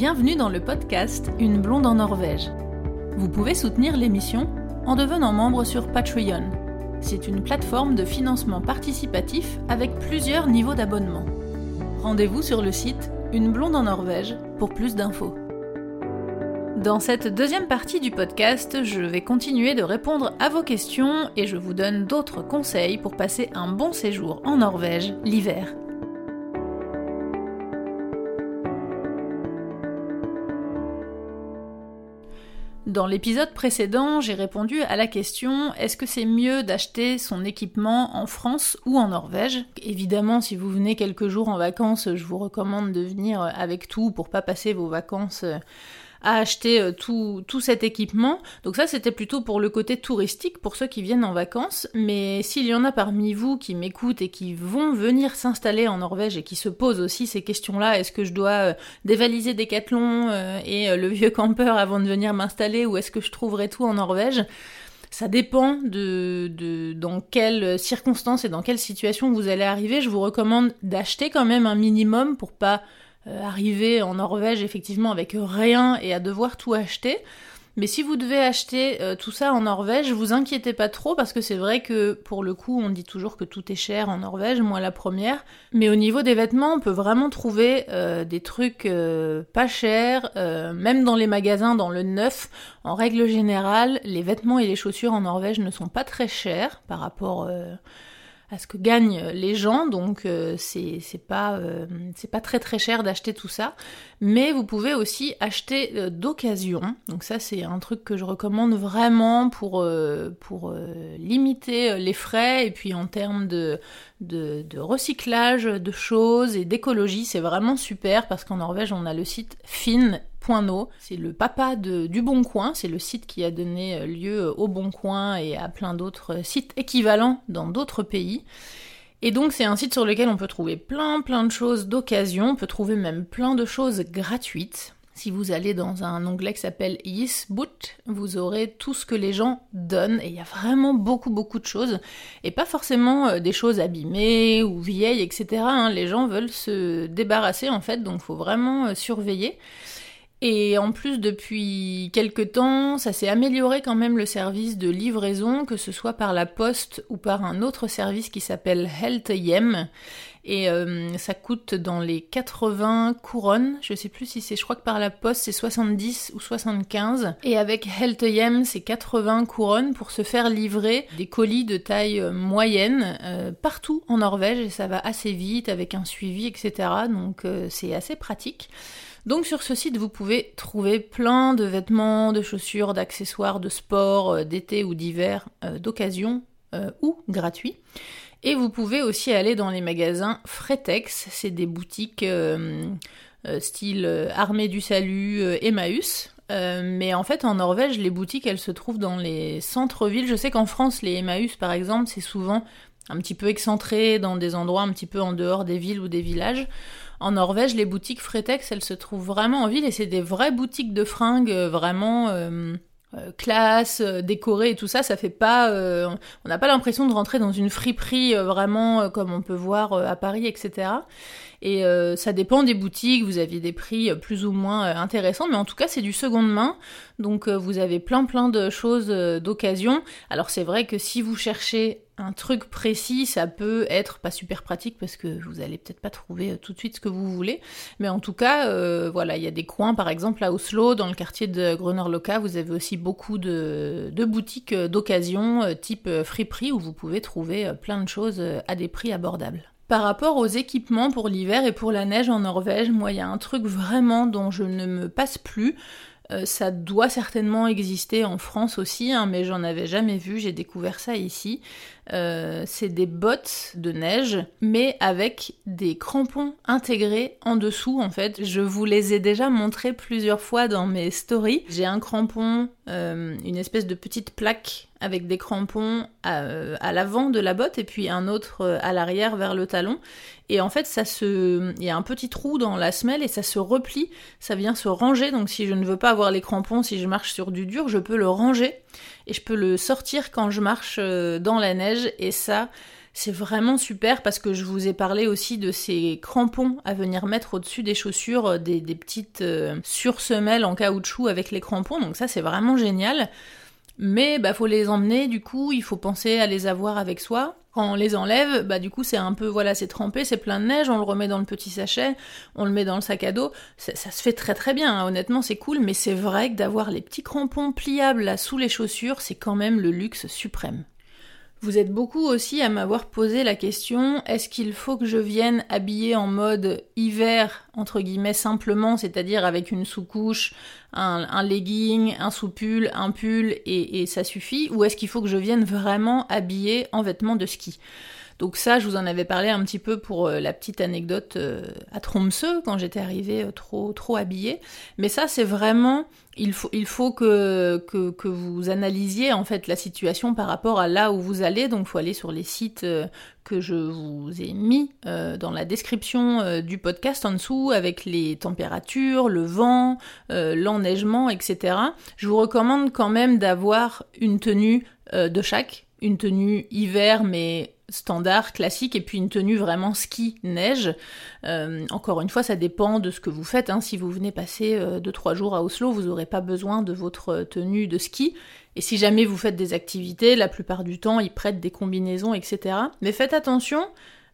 Bienvenue dans le podcast Une blonde en Norvège. Vous pouvez soutenir l'émission en devenant membre sur Patreon. C'est une plateforme de financement participatif avec plusieurs niveaux d'abonnement. Rendez-vous sur le site Une blonde en Norvège pour plus d'infos. Dans cette deuxième partie du podcast, je vais continuer de répondre à vos questions et je vous donne d'autres conseils pour passer un bon séjour en Norvège l'hiver. Dans l'épisode précédent, j'ai répondu à la question est-ce que c'est mieux d'acheter son équipement en France ou en Norvège? Évidemment, si vous venez quelques jours en vacances, je vous recommande de venir avec tout pour pas passer vos vacances à acheter euh, tout, tout cet équipement. Donc ça, c'était plutôt pour le côté touristique, pour ceux qui viennent en vacances. Mais s'il y en a parmi vous qui m'écoutent et qui vont venir s'installer en Norvège et qui se posent aussi ces questions-là, est-ce que je dois euh, dévaliser Decathlon euh, et le vieux campeur avant de venir m'installer ou est-ce que je trouverai tout en Norvège? Ça dépend de, de, dans quelles circonstances et dans quelle situation vous allez arriver. Je vous recommande d'acheter quand même un minimum pour pas euh, arriver en Norvège effectivement avec rien et à devoir tout acheter. Mais si vous devez acheter euh, tout ça en Norvège, vous inquiétez pas trop parce que c'est vrai que pour le coup, on dit toujours que tout est cher en Norvège, moi la première. Mais au niveau des vêtements, on peut vraiment trouver euh, des trucs pas chers, même dans les magasins, dans le neuf. En règle générale, les vêtements et les chaussures en Norvège ne sont pas très chers par rapport à ce que gagnent les gens, donc euh, c'est pas euh, pas très très cher d'acheter tout ça, mais vous pouvez aussi acheter euh, d'occasion. Donc ça c'est un truc que je recommande vraiment pour pour limiter les frais. Et puis en termes de de, de recyclage de choses et d'écologie, c'est vraiment super parce qu'en Norvège on a le site Finn c'est le papa du Bon Coin, c'est le site qui a donné euh, lieu au Bon Coin et à plein d'autres sites équivalents dans d'autres pays. Et donc c'est un site sur lequel on peut trouver plein plein de choses d'occasion, on peut trouver même plein de choses gratuites. Si vous allez dans un onglet qui s'appelle Yisboot, vous aurez tout ce que les gens donnent et il y a vraiment beaucoup beaucoup de choses et pas forcément euh, des choses abîmées ou vieilles, etc. Hein. Les gens veulent se débarrasser en fait, donc faut vraiment euh, surveiller. Et en plus, depuis quelques temps, ça s'est amélioré quand même le service de livraison, que ce soit par la poste ou par un autre service qui s'appelle Helteyem. Et euh, ça coûte dans les 80 couronnes. Je sais plus si c'est, je crois que par la poste c'est 70 ou 75. Et avec Helteyem, c'est 80 couronnes pour se faire livrer des colis de taille moyenne euh, partout en Norvège et ça va assez vite avec un suivi, etc. Donc euh, c'est assez pratique. Donc sur ce site, vous pouvez trouver plein de vêtements, de chaussures, d'accessoires de sport, euh, d'été ou d'hiver, euh, d'occasion euh, ou gratuits. Et vous pouvez aussi aller dans les magasins Fretex, c'est des boutiques style Armée du Salut, Emmaüs. mais en fait, en Norvège, les boutiques, elles se trouvent dans les centres-villes. Je sais qu'en France, les Emmaüs, par exemple, c'est souvent un petit peu excentré dans des endroits un petit peu en dehors des villes ou des villages. En Norvège, les boutiques Fretex, elles se trouvent vraiment en ville et c'est des vraies boutiques de fringues, euh, vraiment euh, euh, classe, décorées et tout ça. Ça fait pas, on n'a pas l'impression de rentrer dans une friperie vraiment comme on peut voir à Paris, etc. Et ça dépend des boutiques, vous aviez des prix plus ou moins intéressants, mais en tout cas c'est du seconde main, donc vous avez plein plein de choses d'occasion. Alors c'est vrai que si vous cherchez un truc précis, ça peut être pas super pratique parce que vous allez peut-être pas trouver euh, tout de suite ce que vous voulez. Mais en tout cas, euh, voilà, il y a des coins, par exemple à Oslo, dans le quartier de Grønnerløkka, vous avez aussi beaucoup de, boutiques euh, d'occasion type friperie où vous pouvez trouver plein de choses à des prix abordables. Par rapport aux équipements pour l'hiver et pour la neige en Norvège, moi il y a un truc vraiment dont je ne me passe plus. Ça doit certainement exister en France aussi, hein, mais j'en avais jamais vu, j'ai découvert ça ici. Euh, c'est des bottes de neige, mais avec des crampons intégrés en dessous en fait. Je vous les ai déjà montrés plusieurs fois dans mes stories. J'ai un crampon, euh, une espèce de petite plaque avec des crampons à, l'avant de la botte et puis un autre euh, à l'arrière vers le talon. Et en fait, ça se, il y a un petit trou dans la semelle et ça se replie, ça vient se ranger. Donc si je ne veux pas avoir les crampons, si je marche sur du dur, je peux le ranger et je peux le sortir quand je marche euh, dans la neige. Et ça, C'est vraiment super parce que je vous ai parlé aussi de ces crampons à venir mettre au-dessus des chaussures, euh, des, petites euh, sursemelles en caoutchouc avec les crampons. Donc ça c'est vraiment génial. Mais bah faut les emmener, du coup il faut penser à les avoir avec soi. Quand on les enlève, bah du coup c'est un peu voilà c'est trempé, c'est plein de neige, on le remet dans le petit sachet, on le met dans le sac à dos. Ça, se fait très très bien, hein. honnêtement c'est cool, mais c'est vrai que d'avoir les petits crampons pliables là sous les chaussures, c'est quand même le luxe suprême. Vous êtes beaucoup aussi à m'avoir posé la question est-ce qu'il faut que je vienne habiller en mode hiver, entre guillemets, simplement, c'est-à-dire avec une sous-couche, un, legging, un sous-pull, un pull et, ça suffit Ou est-ce qu'il faut que je vienne vraiment habiller en vêtements de ski? Donc ça, je vous en avais parlé un petit peu pour euh, la petite anecdote euh, à Tromsø, quand j'étais arrivée euh, trop, trop habillée. Mais ça, c'est vraiment il faut, que, que, vous analysiez en fait la situation par rapport à là où vous allez. Donc il faut aller sur les sites que je vous ai mis dans la description du podcast en dessous avec les températures, le vent, l'enneigement, etc. Je vous recommande quand même d'avoir une tenue de chaque, une tenue hiver mais standard, classique, et puis une tenue vraiment ski, neige. Euh, encore une fois, ça dépend de ce que vous faites. Hein. Si vous venez passer 2-3 euh, jours à Oslo, vous n'aurez pas besoin de votre tenue de ski. Et si jamais vous faites des activités, la plupart du temps, ils prêtent des combinaisons, etc. Mais faites attention,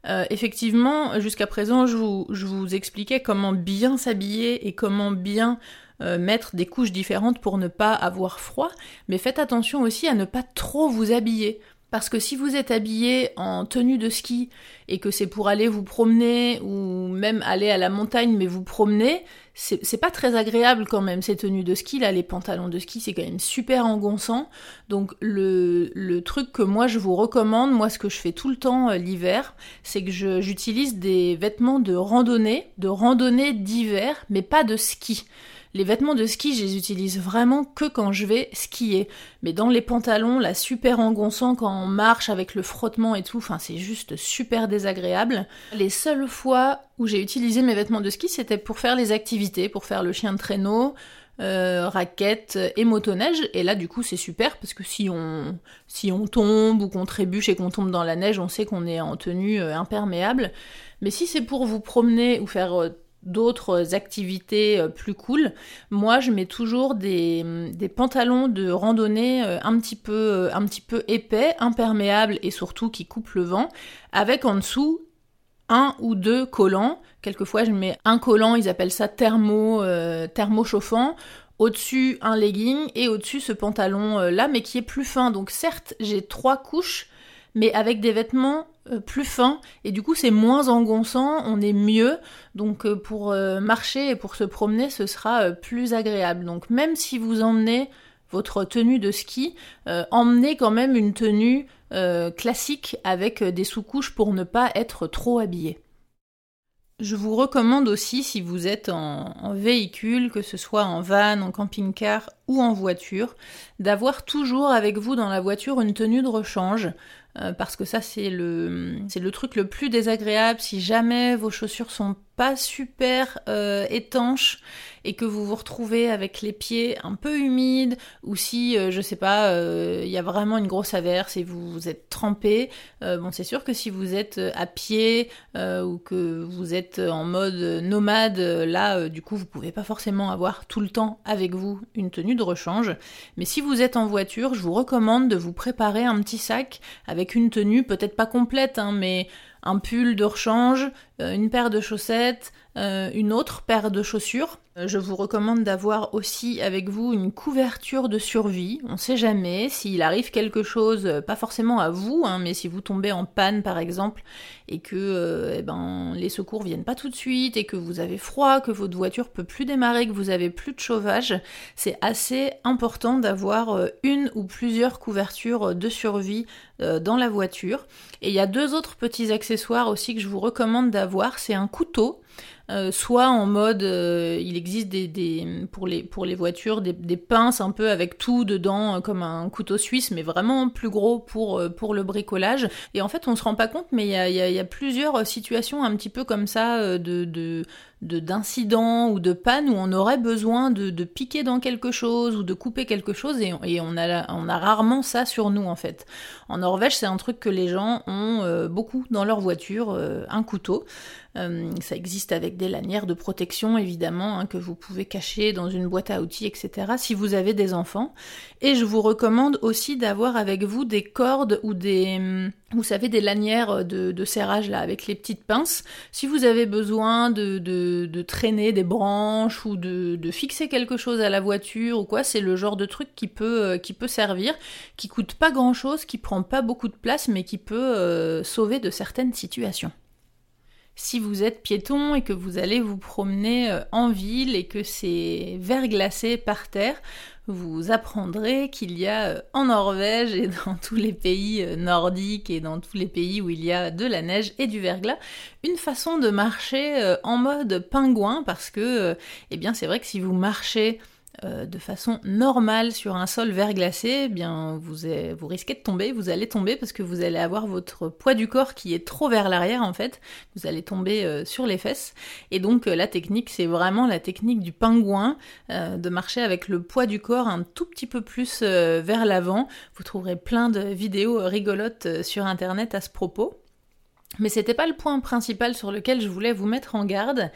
euh, effectivement, jusqu'à présent, je vous, je vous, expliquais comment bien s'habiller et comment bien mettre des couches différentes pour ne pas avoir froid. Mais faites attention aussi à ne pas trop vous habiller. Parce que si vous êtes habillé en tenue de ski et que c'est pour aller vous promener ou même aller à la montagne mais vous promener, c'est pas très agréable quand même ces tenues de ski là, les pantalons de ski c'est quand même super engonçant. Donc le, le, truc que moi je vous recommande, moi ce que je fais tout le temps euh, l'hiver, c'est que j'utilise des vêtements de randonnée, de randonnée d'hiver mais pas de ski. Les vêtements de ski, je les utilise vraiment que quand je vais skier. Mais dans les pantalons, là, super engonçant quand on marche avec le frottement et tout, enfin, c'est juste super désagréable. Les seules fois où j'ai utilisé mes vêtements de ski, c'était pour faire les activités, pour faire le chien de traîneau, euh, raquettes et motoneige. Et là, du coup, c'est super parce que si on, si on tombe ou qu'on trébuche et qu'on tombe dans la neige, on sait qu'on est en tenue euh, imperméable. Mais si c'est pour vous promener ou faire euh, d'autres activités euh, plus cool, moi je mets toujours des, pantalons de randonnée euh, un petit, peu, euh, un petit peu épais, imperméables et surtout qui coupent le vent, avec en dessous un ou deux collants. Quelquefois je mets un collant, ils appellent ça thermo, thermo chauffant. Au-dessus un legging et au-dessus ce pantalon là mais qui est plus fin. Donc certes j'ai trois couches mais avec des vêtements euh, plus fins et du coup c'est moins engonçant, on est mieux. Donc euh, pour euh, marcher et pour se promener, ce sera plus agréable. Donc même si vous emmenez votre tenue de ski, emmenez quand même une tenue classique avec des sous-couches pour ne pas être trop habillé. Je vous recommande aussi, si vous êtes en, en, véhicule, que ce soit en van, en camping-car ou en voiture, d'avoir toujours avec vous dans la voiture une tenue de rechange. Euh, parce que ça c'est le c'est le truc le plus désagréable. Si jamais vos chaussures sont pas super euh, étanches et que vous vous retrouvez avec les pieds un peu humides ou si euh, je sais pas il y a vraiment une grosse averse et vous, vous êtes trempé bon c'est sûr que si vous êtes à pied ou que vous êtes en mode nomade là du coup vous pouvez pas forcément avoir tout le temps avec vous une tenue de rechange. Mais si vous êtes en voiture je vous recommande de vous préparer un petit sac avec une tenue peut-être pas complète, hein, mais un pull de rechange, euh, une paire de chaussettes, euh, une autre paire de chaussures. Euh, je vous recommande d'avoir aussi avec vous une couverture de survie. On sait jamais s'il arrive quelque chose, pas forcément à vous, hein, mais si vous tombez en panne par exemple et que eh ben, les secours viennent pas tout de suite et que vous avez froid, que votre voiture peut plus démarrer, que vous avez plus de chauffage, c'est assez important d'avoir une ou plusieurs couvertures de survie dans la voiture. Et il y a deux autres petits accessoires aussi que je vous recommande d'avoir. C'est un couteau euh, soit en mode, euh, il existe des, pour, les, voitures des, pinces un peu avec tout dedans, comme un couteau suisse, mais vraiment plus gros pour, pour le bricolage. Et en fait, on se rend pas compte, mais il y a, plusieurs situations un petit peu comme ça de d'incidents ou de panne où on aurait besoin de, de, piquer dans quelque chose ou de couper quelque chose et, on, a, on a rarement ça sur nous en fait. En Norvège, c'est un truc que les gens ont beaucoup dans leur voiture, un couteau. Euh, ça existe avec des lanières de protection évidemment hein, que vous pouvez cacher dans une boîte à outils, etc. si vous avez des enfants. Et je vous recommande aussi d'avoir avec vous des cordes ou des, hum, vous savez, des lanières de, serrage là avec les petites pinces. Si vous avez besoin de, de, traîner des branches ou de, fixer quelque chose à la voiture ou quoi, c'est le genre de truc qui peut, euh, qui peut servir, qui coûte pas grand chose, qui prend pas beaucoup de place, mais qui peut euh, sauver de certaines situations si vous êtes piéton et que vous allez vous promener euh, en ville et que c'est verglacé par terre, vous apprendrez qu'il y a euh, en Norvège et dans tous les pays euh, nordiques et dans tous les pays où il y a de la neige et du verglas, une façon de marcher en mode pingouin parce que, eh bien, c'est vrai que si vous marchez euh, de façon normale sur un sol verglacé, eh bien vous, vous risquez de tomber, vous allez tomber parce que vous allez avoir votre poids du corps qui est trop vers l'arrière en fait, vous allez tomber euh, sur les fesses. Et donc euh, la technique c'est vraiment la technique du pingouin, de marcher avec le poids du corps un tout petit peu plus vers l'avant. Vous trouverez plein de vidéos rigolotes sur internet à ce propos. Mais c'était pas le point principal sur lequel je voulais vous mettre en garde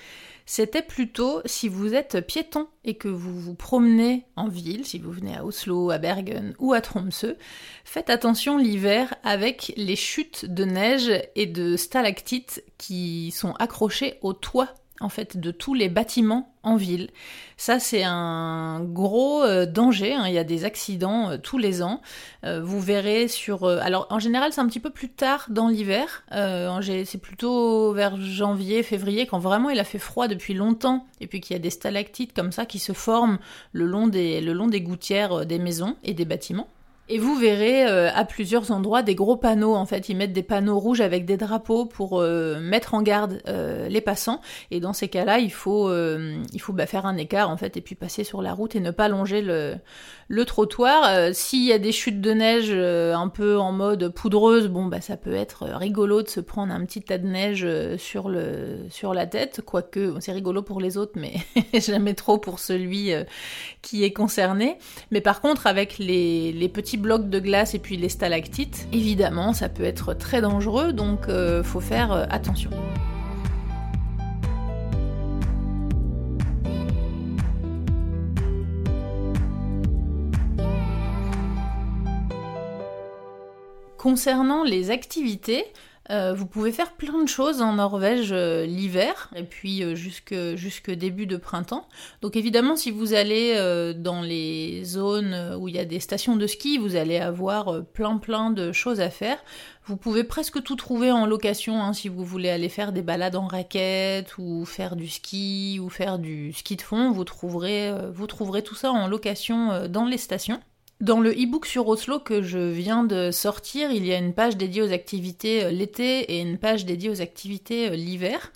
c'était plutôt si vous êtes piéton et que vous vous promenez en ville, si vous venez à Oslo, à Bergen ou à Tromsø, faites attention l'hiver avec les chutes de neige et de stalactites qui sont accrochées au toit en fait de tous les bâtiments en ville. Ça c'est un gros euh, danger, hein. il y a des accidents euh, tous les ans. Euh, vous verrez sur... alors en général c'est un petit peu plus tard dans l'hiver, c'est plutôt vers janvier, février, quand vraiment il a fait froid depuis longtemps, et puis qu'il y a des stalactites comme ça qui se forment le long des, le long des gouttières des maisons et des bâtiments. Et vous verrez euh, à plusieurs endroits des gros panneaux. En fait, ils mettent des panneaux rouges avec des drapeaux pour euh, mettre en garde euh, les passants. Et dans ces cas-là, il faut, il faut bah, faire un écart en fait et puis passer sur la route et ne pas longer le, le trottoir. S'il y a des chutes de neige un peu en mode poudreuse, bon bah ça peut être rigolo de se prendre un petit tas de neige sur le sur la tête. Quoique c'est rigolo pour les autres, mais jamais trop pour celui qui est concerné. Mais par contre, avec les, les petits blocs de glace et puis les stalactites, évidemment, ça peut être très dangereux, donc euh, faut faire euh, attention. Concernant les activités, euh, vous pouvez faire plein de choses en Norvège euh, l'hiver et puis euh, jusque, début de printemps. Donc évidemment, si vous allez dans les zones où il y a des stations de ski, vous allez avoir plein plein de choses à faire. Vous pouvez presque tout trouver en location hein, si vous voulez aller faire des balades en raquette ou faire du ski ou faire du ski de fond. Vous trouverez tout ça en location dans les stations. Dans le e-book sur Oslo que je viens de sortir, il y a une page dédiée aux activités euh, l'été et une page dédiée aux activités euh, l'hiver.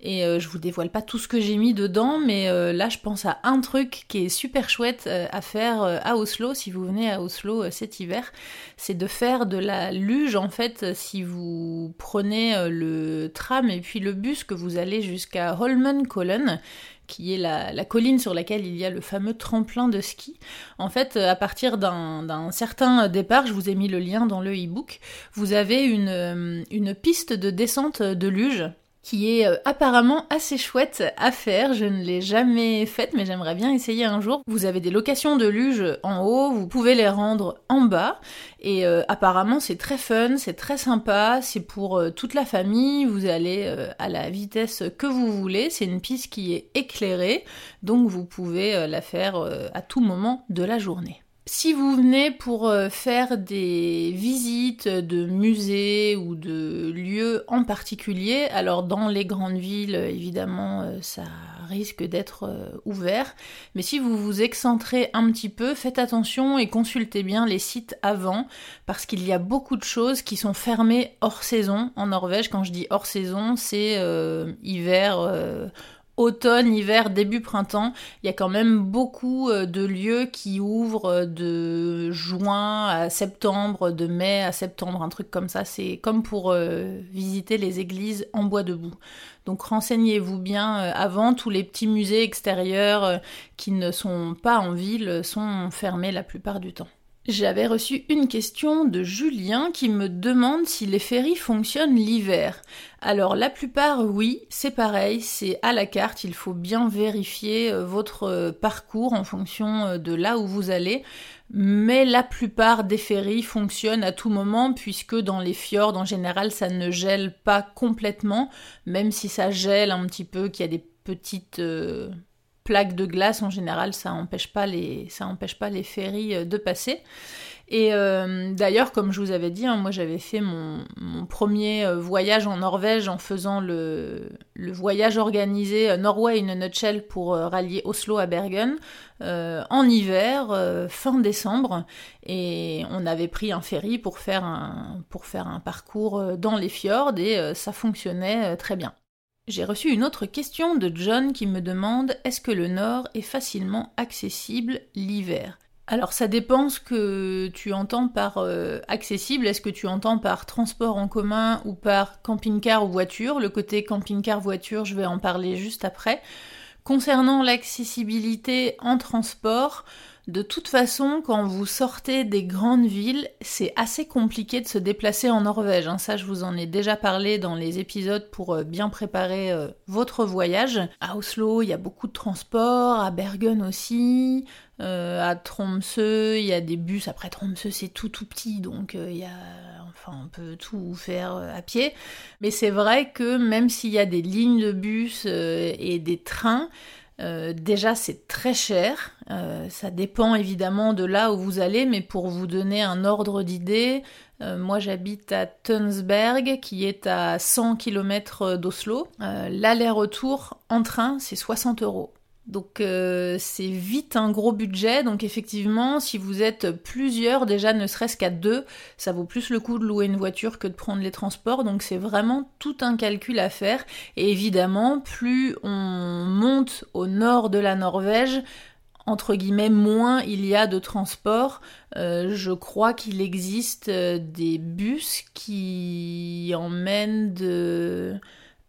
Et euh, je vous dévoile pas tout ce que j'ai mis dedans, mais là je pense à un truc qui est super chouette à faire à Oslo, si vous venez à Oslo cet hiver, c'est de faire de la luge en fait si vous prenez le tram et puis le bus que vous allez jusqu'à Holmenkollen qui est la, colline sur laquelle il y a le fameux tremplin de ski. En fait, à partir d'un certain départ, je vous ai mis le lien dans le e-book, vous avez une, une piste de descente de luge qui est euh, apparemment assez chouette à faire. Je ne l'ai jamais faite, mais j'aimerais bien essayer un jour. Vous avez des locations de luge en haut, vous pouvez les rendre en bas, et euh, apparemment c'est très fun, c'est très sympa, c'est pour euh, toute la famille, vous allez à la vitesse que vous voulez, c'est une piste qui est éclairée, donc vous pouvez la faire à tout moment de la journée. Si vous venez pour euh, faire des visites de musées ou de lieux en particulier, alors dans les grandes villes, évidemment, euh, ça risque d'être euh, ouvert. Mais si vous vous excentrez un petit peu, faites attention et consultez bien les sites avant, parce qu'il y a beaucoup de choses qui sont fermées hors saison en Norvège. Quand je dis hors saison, c'est hiver automne, hiver, début printemps, il y a quand même beaucoup euh, de lieux qui ouvrent euh, de juin à septembre, de mai à septembre, un truc comme ça. C'est comme pour euh, visiter les églises en bois debout. Donc renseignez-vous bien avant, tous les petits musées extérieurs qui ne sont pas en ville sont fermés la plupart du temps. J'avais reçu une question de Julien qui me demande si les ferries fonctionnent l'hiver. Alors la plupart oui, c'est pareil, c'est à la carte, il faut bien vérifier euh, votre euh, parcours en fonction euh, de là où vous allez. Mais la plupart des ferries fonctionnent à tout moment puisque dans les fjords en général ça ne gèle pas complètement, même si ça gèle un petit peu, qu'il y a des petites plaques de glace en général, ça empêche pas les, ça empêche pas les ferries euh, de passer. Et euh, d'ailleurs, comme je vous avais dit, hein, moi j'avais fait mon, premier euh, voyage en Norvège en faisant le, le voyage organisé Norway in a nutshell pour rallier Oslo à Bergen en hiver, fin décembre. Et on avait pris un ferry pour faire un, pour faire un parcours dans les fjords et ça fonctionnait très bien. J'ai reçu une autre question de John qui me demande est-ce que le nord est facilement accessible l'hiver? Alors ça dépend ce que tu entends par euh, accessible. Est-ce que tu entends par transport en commun ou par camping-car ou voiture? Le côté camping-car voiture, je vais en parler juste après. Concernant l'accessibilité en transport, de toute façon, quand vous sortez des grandes villes, c'est assez compliqué de se déplacer en Norvège. Hein. Ça, je vous en ai déjà parlé dans les épisodes pour euh, bien préparer euh, votre voyage. À Oslo, il y a beaucoup de transports, à Bergen aussi, euh, à Tromsø, il y a des bus. Après, Tromsø, c'est tout tout petit, donc il y a... Enfin, on peut tout faire à pied. Mais c'est vrai que même s'il y a des lignes de bus et des trains, euh, déjà, c'est très cher. Euh, ça dépend évidemment de là où vous allez, mais pour vous donner un ordre d'idée, euh, moi j'habite à Tunsberg, qui est à 100 km d'Oslo. L'aller-retour en train, c'est 60 euros. Donc euh, c'est vite un gros budget, donc effectivement si vous êtes plusieurs, déjà ne serait-ce qu'à deux, ça vaut plus le coup de louer une voiture que de prendre les transports, donc c'est vraiment tout un calcul à faire, et évidemment plus on monte au nord de la Norvège, entre guillemets, moins il y a de transports. Euh, je crois qu'il existe euh, des bus qui emmènent de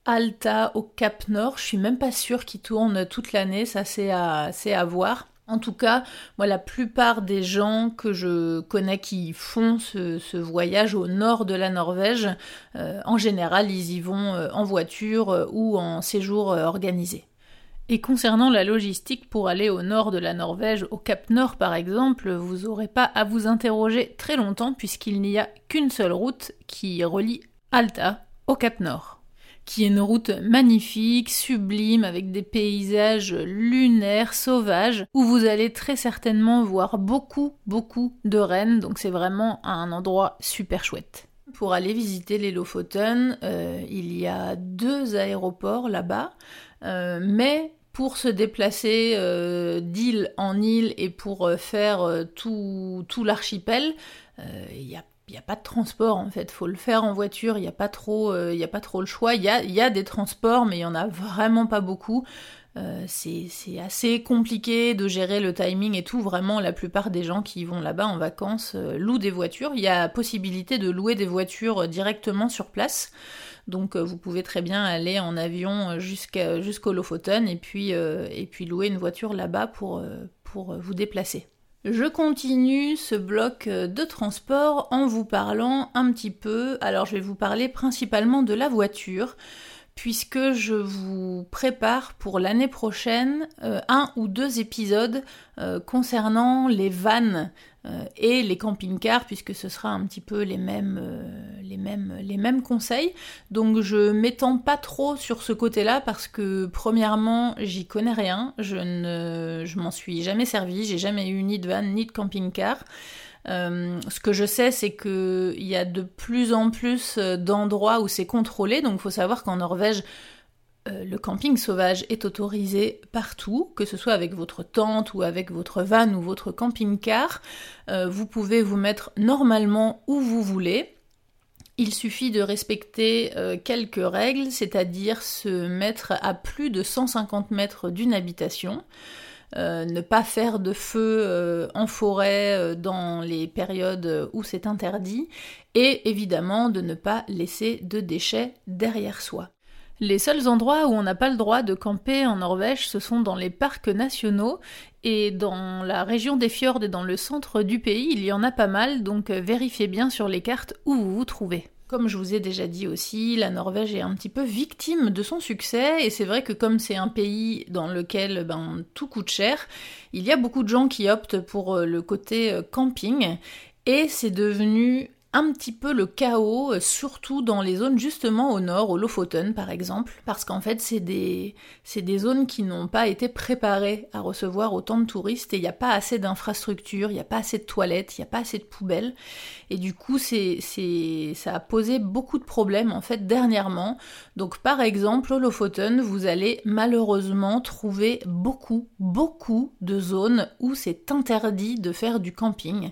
Alta au Cap Nord. Je suis même pas sûre qu'il tourne toute l'année, ça c'est à, voir. En tout cas, moi, la plupart des gens que je connais qui font ce, voyage au nord de la Norvège, euh, en général, ils y vont euh, en voiture euh, ou en séjour organisé. Et concernant la logistique pour aller au nord de la Norvège, au Cap Nord par exemple, vous n'aurez pas à vous interroger très longtemps puisqu'il n'y a qu'une seule route qui relie Alta au Cap Nord qui est une route magnifique, sublime, avec des paysages lunaires, sauvages, où vous allez très certainement voir beaucoup, beaucoup de rennes, donc c'est vraiment un endroit super chouette. Pour aller visiter les Lofoten, euh, il y a deux aéroports là-bas, euh, mais pour se déplacer euh, d'île en île et pour faire tout, tout l'archipel, il y a il n'y a pas de transport en fait, faut le faire en voiture, il n'y a, pas trop, euh, a pas trop le choix. Il y a, des transports, mais il n'y en a vraiment pas beaucoup. Euh, c'est assez compliqué de gérer le timing et tout. Vraiment, la plupart des gens qui vont là-bas en vacances euh, louent des voitures. Il y a possibilité de louer des voitures directement sur place. Donc vous pouvez très bien aller en avion jusqu'au Lofoten et puis, et puis louer une voiture là-bas pour vous déplacer. Je continue ce bloc de transport en vous parlant un petit peu, alors je vais vous parler principalement de la voiture, puisque je vous prépare pour l'année prochaine euh, un ou deux épisodes euh, concernant les vannes euh, et les camping-cars, puisque ce sera un petit peu les mêmes, les mêmes, les mêmes conseils. Donc je m'étends pas trop sur ce côté-là parce que premièrement, j'y connais rien, je ne je m'en suis jamais servi, j'ai jamais eu ni de van ni de camping-car. Euh, ce que je sais, c'est qu'il y a de plus en plus euh, d'endroits où c'est contrôlé. Donc il faut savoir qu'en Norvège, euh, le camping sauvage est autorisé partout, que ce soit avec votre tente ou avec votre van ou votre camping-car. vous pouvez vous mettre normalement où vous voulez. Il suffit de respecter quelques règles, c'est-à-dire se mettre à plus de 150 mètres d'une habitation. Euh, ne pas faire de feu euh, en forêt euh, dans les périodes où c'est interdit, et évidemment de ne pas laisser de déchets derrière soi. Les seuls endroits où on n'a pas le droit de camper en Norvège, ce sont dans les parcs nationaux et dans la région des fjords et dans le centre du pays, il y en a pas mal, donc vérifiez bien sur les cartes où vous vous trouvez. Comme je vous ai déjà dit aussi, la Norvège est un petit peu victime de son succès, et c'est vrai que comme c'est un pays dans lequel ben, tout coûte cher, il y a beaucoup de gens qui optent pour euh, le côté euh, camping, et c'est devenu un petit peu le chaos, euh, surtout dans les zones justement au nord, au Lofoten par exemple, parce qu'en fait c'est des, des zones qui n'ont pas été préparées à recevoir autant de touristes et il n'y a pas assez d'infrastructures, il n'y a pas assez de toilettes, il n'y a pas assez de poubelles. Et du coup c'est, ça a posé beaucoup de problèmes en fait dernièrement. Donc par exemple au Lofoten, vous allez malheureusement trouver beaucoup, beaucoup de zones où c'est interdit de faire du camping.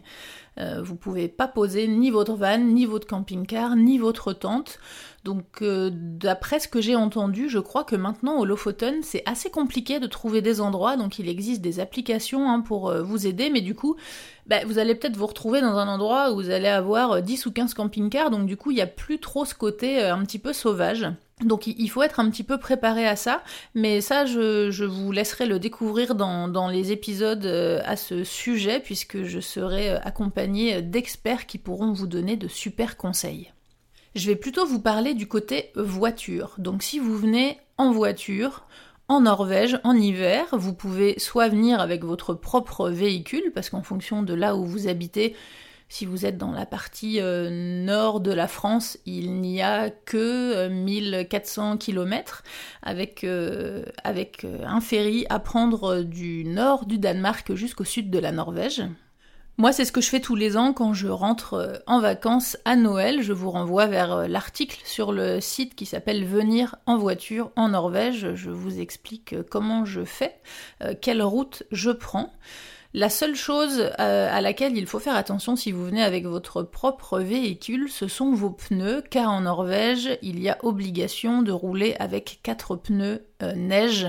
Euh, vous pouvez pas poser ni votre van, ni votre camping-car, ni votre tente. Donc euh, d'après ce que j'ai entendu, je crois que maintenant au Lofoten, c'est assez compliqué de trouver des endroits, donc il existe des applications hein, pour euh, vous aider, mais du coup, bah, vous allez peut-être vous retrouver dans un endroit où vous allez avoir 10 ou 15 camping-cars, donc du coup, il n'y a plus trop ce côté un petit peu sauvage. Donc il faut être un petit peu préparé à ça, mais ça je, vous laisserai le découvrir dans, les épisodes euh, à ce sujet, puisque je serai euh, accompagnée d'experts qui pourront vous donner de super conseils. Je vais plutôt vous parler du côté voiture. Donc si vous venez en voiture, en Norvège, en hiver, vous pouvez soit venir avec votre propre véhicule, parce qu'en fonction de là où vous habitez, si vous êtes dans la partie euh, nord de la France, il n'y a que 1400 euh, km avec, euh, avec un ferry à prendre du nord du Danemark jusqu'au sud de la Norvège. Moi, c'est ce que je fais tous les ans quand je rentre en vacances à Noël. Je vous renvoie vers l'article sur le site qui s'appelle Venir en voiture en Norvège. Je vous explique comment je fais, quelle route je prends. La seule chose euh, à laquelle il faut faire attention si vous venez avec votre propre véhicule, ce sont vos pneus, car en Norvège, il y a obligation de rouler avec quatre pneus euh, neige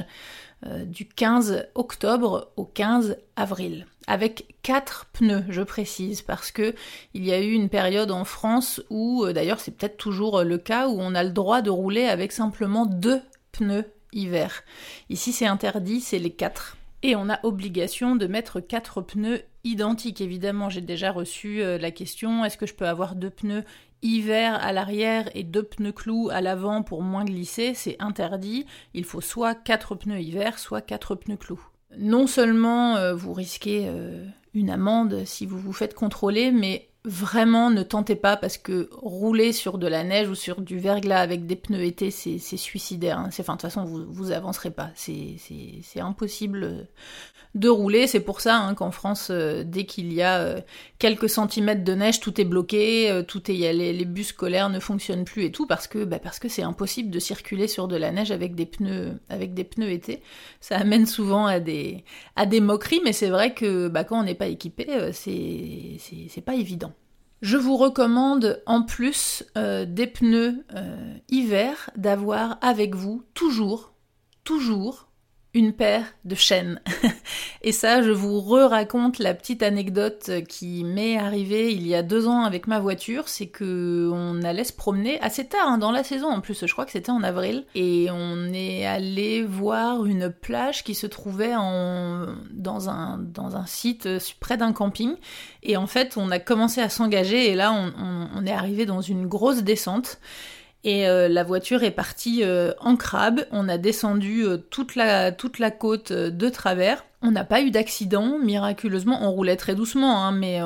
euh, du 15 octobre au 15 avril. Avec quatre pneus, je précise, parce que il y a eu une période en France où, d'ailleurs c'est peut-être toujours le cas, où on a le droit de rouler avec simplement deux pneus hiver. Ici c'est interdit, c'est les quatre. Et on a obligation de mettre quatre pneus identiques. Évidemment, j'ai déjà reçu euh, la question est-ce que je peux avoir deux pneus hiver à l'arrière et deux pneus clous à l'avant pour moins glisser? C'est interdit. Il faut soit quatre pneus hiver, soit quatre pneus clous. Non seulement euh, vous risquez euh, une amende si vous vous faites contrôler, mais vraiment ne tentez pas parce que rouler sur de la neige ou sur du verglas avec des pneus été, c'est suicidaire. Hein. Enfin, de toute façon, vous, vous avancerez pas. C'est impossible de rouler. C'est pour ça hein, qu'en France, euh, dès qu'il y a euh, quelques centimètres de neige, tout est bloqué, euh, tout est, les, les, bus scolaires ne fonctionnent plus et tout parce que bah, parce que c'est impossible de circuler sur de la neige avec des pneus avec des pneus été. Ça amène souvent à des à des moqueries, mais c'est vrai que bah, quand on n'est pas équipé, c'est c'est pas évident. Je vous recommande en plus des pneus hiver d'avoir avec vous toujours, toujours une paire de chaînes. Et ça, je vous re-raconte la petite anecdote qui m'est arrivée il y a deux ans avec ma voiture, c'est que on allait se promener assez tard hein, dans la saison, en plus je crois que c'était en avril, et on est allé voir une plage qui se trouvait en, dans, un, dans un site près d'un camping, et en fait on a commencé à s'engager, et là on, on est arrivé dans une grosse descente, Et euh, la voiture est partie euh, en crabe. On a descendu euh, toute, la, toute la côte de travers. On n'a pas eu d'accident, miraculeusement. On roulait très doucement, hein, mais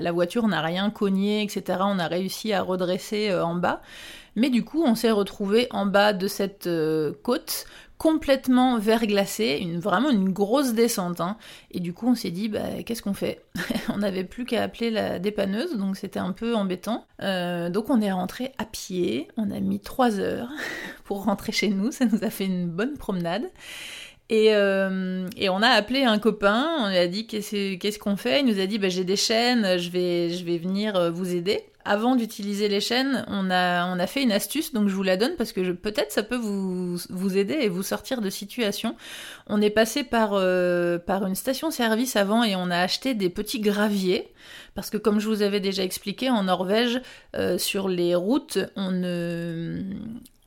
la voiture n'a rien cogné, etc. On a réussi à redresser en bas. Mais du coup, on s'est retrouvé en bas de cette côte complètement verglacé, une, vraiment une grosse descente. Hein. Et du coup, on s'est dit, bah, qu'est-ce qu'on fait? On n'avait plus qu'à appeler la dépanneuse, donc c'était un peu embêtant. Euh, donc on est rentré à pied, on a mis trois heures pour rentrer chez nous, ça nous a fait une bonne promenade. Et, euh, on a appelé un copain, on lui a dit qu'est-ce qu'on fait? Il nous a dit bah, j'ai des chaînes, je vais, je vais venir euh, vous aider. Avant d'utiliser les chaînes, on a, on a fait une astuce, donc je vous la donne parce que peut-être ça peut vous, vous aider et vous sortir de situation. On est passé par, euh, par une station-service avant et on a acheté des petits graviers. Parce que comme je vous avais déjà expliqué, en Norvège, sur les routes, on ne,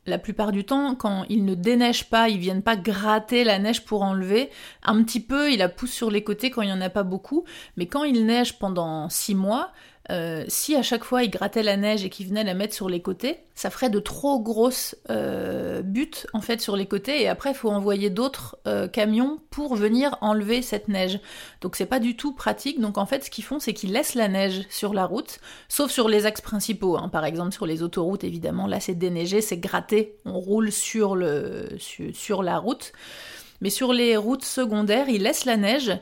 la plupart du temps, quand ils ne déneigent pas, ils viennent pas gratter la neige pour enlever. Un petit peu, il la pousse sur les côtés quand il n'y en a pas beaucoup. Mais quand il neige pendant six mois, euh, si à chaque fois il grattait la neige et qu'il venait la mettre sur les côtés, ça ferait de trop grosses euh, buttes en fait sur les côtés et après il faut envoyer d'autres euh, camions pour venir enlever cette neige. Donc c'est pas du tout pratique. Donc en fait ce qu'ils font c'est qu'ils laissent la neige sur la route, sauf sur les axes principaux. Hein. Par exemple sur les autoroutes évidemment là c'est déneigé, c'est gratté, on roule sur le sur la route. Mais sur les routes secondaires, ils laissent la neige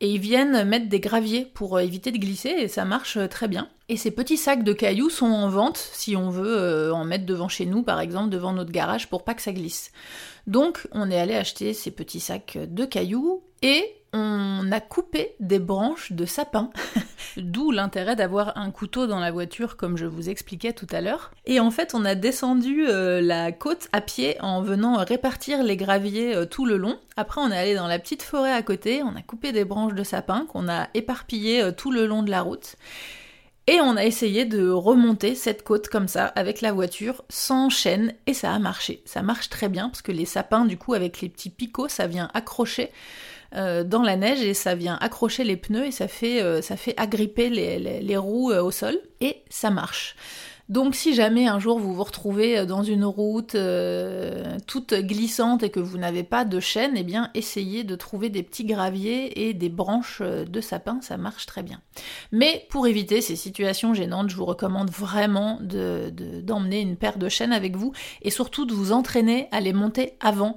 et ils viennent mettre des graviers pour euh, éviter de glisser et ça marche euh, très bien. Et ces petits sacs de cailloux sont en vente si on veut euh, en mettre devant chez nous par exemple, devant notre garage pour pas que ça glisse. Donc on est allé acheter ces petits sacs de cailloux et on a coupé des branches de sapin, d'où l'intérêt d'avoir un couteau dans la voiture comme je vous expliquais tout à l'heure. Et en fait on a descendu euh, la côte à pied en venant répartir les graviers euh, tout le long. Après on est allé dans la petite forêt à côté, on a coupé des branches de sapin qu'on a éparpillées euh, tout le long de la route. Et on a essayé de remonter cette côte comme ça avec la voiture sans chaîne et ça a marché. Ça marche très bien parce que les sapins du coup avec les petits picots ça vient accrocher euh, dans la neige et ça vient accrocher les pneus et ça fait, euh, agripper les, roues euh, au sol et ça marche. Donc si jamais un jour vous vous retrouvez dans une route toute glissante et que vous n'avez pas de chaîne, eh bien essayez de trouver des petits graviers et des branches de sapin, ça marche très bien. Mais pour éviter ces situations gênantes, je vous recommande vraiment d'emmener une paire de chaînes avec vous et surtout de vous entraîner à les monter avant.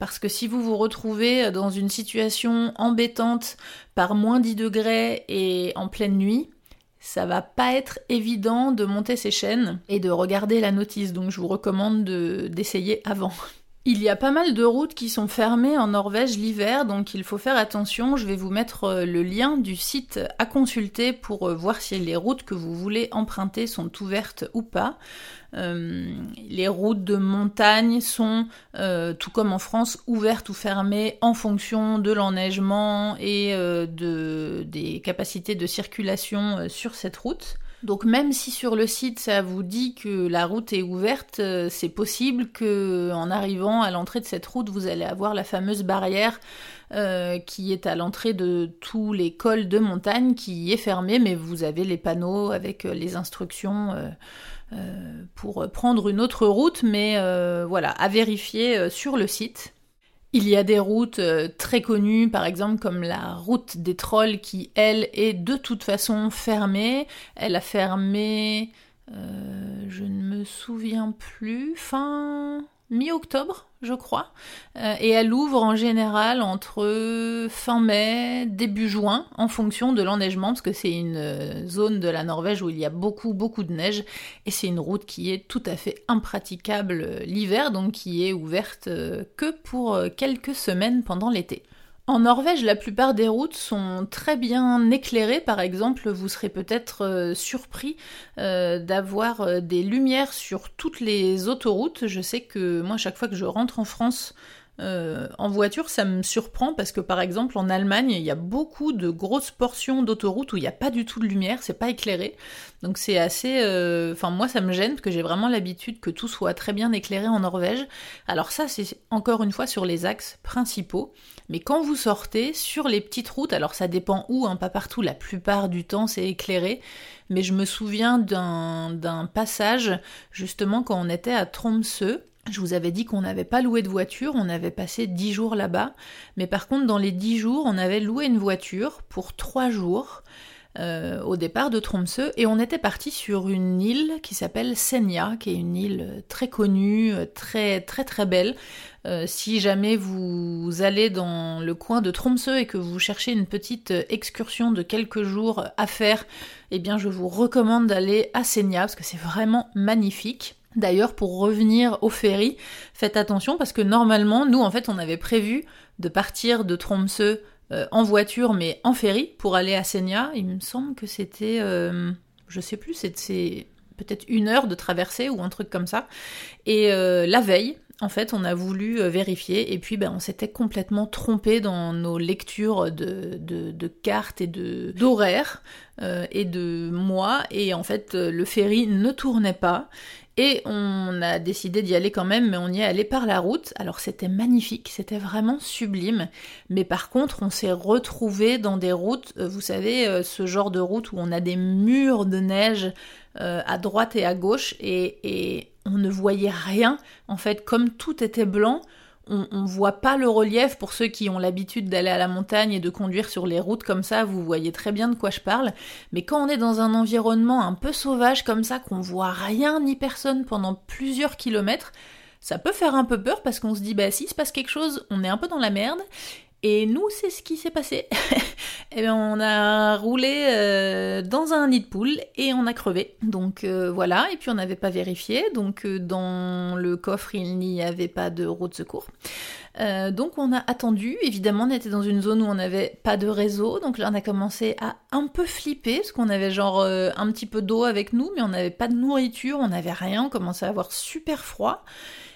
Parce que si vous vous retrouvez dans une situation embêtante par moins 10 degrés et en pleine nuit, ça va pas être évident de monter ces chaînes et de regarder la notice. Donc je vous recommande d'essayer avant. Il y a pas mal de routes qui sont fermées en Norvège l'hiver, donc il faut faire attention. Je vais vous mettre euh, le lien du site à consulter pour euh, voir si les routes que vous voulez emprunter sont ouvertes ou pas. Euh, les routes de montagne sont, tout comme en France, ouvertes ou fermées en fonction de l'enneigement et de, des capacités de circulation sur cette route. Donc même si sur le site ça vous dit que la route est ouverte, euh, c'est possible que en arrivant à l'entrée de cette route, vous allez avoir la fameuse barrière euh, qui est à l'entrée de tous les cols de montagne qui est fermée, mais vous avez les panneaux avec euh, les instructions pour prendre une autre route, mais voilà, à vérifier sur le site. Il y a des routes euh, très connues, par exemple comme la route des trolls qui, elle, est de toute façon fermée. Elle a fermé, euh, je ne me souviens plus, fin mi-octobre, je crois. Euh, et elle ouvre en général entre fin mai, début juin, en fonction de l'enneigement, parce que c'est une euh, zone de la Norvège où il y a beaucoup, beaucoup de neige. Et c'est une route qui est tout à fait impraticable euh, l'hiver, donc qui est ouverte que pour quelques semaines pendant l'été. En Norvège, la plupart des routes sont très bien éclairées. Par exemple, vous serez peut-être euh, surpris euh, d'avoir euh, des lumières sur toutes les autoroutes. Je sais que moi, chaque fois que je rentre en France, Euh, en voiture, ça me surprend parce que par exemple en Allemagne, il y a beaucoup de grosses portions d'autoroute où il n'y a pas du tout de lumière, c'est pas éclairé. Donc c'est assez. Euh, enfin, moi ça me gêne parce que j'ai vraiment l'habitude que tout soit très bien éclairé en Norvège. Alors ça, c'est encore une fois sur les axes principaux. Mais quand vous sortez sur les petites routes, alors ça dépend où, hein, pas partout, la plupart du temps c'est éclairé, mais je me souviens d'un passage justement quand on était à Tromsø je vous avais dit qu'on n'avait pas loué de voiture, on avait passé 10 jours là-bas, mais par contre dans les 10 jours, on avait loué une voiture pour 3 jours euh, au départ de Tromsø et on était parti sur une île qui s'appelle Senja, qui est une île très connue, très très très belle. Euh, si jamais vous allez dans le coin de Tromsø et que vous cherchez une petite excursion de quelques jours à faire, eh bien je vous recommande d'aller à Senja parce que c'est vraiment magnifique. D'ailleurs, pour revenir au ferry, faites attention parce que normalement, nous, en fait, on avait prévu de partir de Tromsø euh, en voiture, mais en ferry pour aller à Senja. Il me semble que c'était, euh, je sais plus, c'est peut-être une heure de traversée ou un truc comme ça. Et euh, la veille, en fait, on a voulu vérifier et puis ben, on s'était complètement trompé dans nos lectures de, cartes et de d'horaires et de mois. Et en fait, le ferry ne tournait pas. Et on a décidé d'y aller quand même, mais on y est allé par la route. Alors c'était magnifique, c'était vraiment sublime. Mais par contre, on s'est retrouvé dans des routes, euh, vous savez, euh, ce genre de route où on a des murs de neige euh, à droite et à gauche, et, et on ne voyait rien. En fait, comme tout était blanc, on, on voit pas le relief pour ceux qui ont l'habitude d'aller à la montagne et de conduire sur les routes comme ça, vous voyez très bien de quoi je parle. Mais quand on est dans un environnement un peu sauvage comme ça, qu'on voit rien ni personne pendant plusieurs kilomètres, ça peut faire un peu peur parce qu'on se dit bah si se passe quelque chose, on est un peu dans la merde. Et nous, c'est ce qui s'est passé. Eh bien, on a roulé euh, dans un nid de poule et on a crevé. Donc euh, voilà, et puis on n'avait pas vérifié. Donc euh, dans le coffre, il n'y avait pas de roue de secours. donc on a attendu. Évidemment, on était dans une zone où on n'avait pas de réseau. Donc là, on a commencé à un peu flipper parce qu'on avait genre un petit peu d'eau avec nous, mais on n'avait pas de nourriture, on n'avait rien. On commençait à avoir super froid.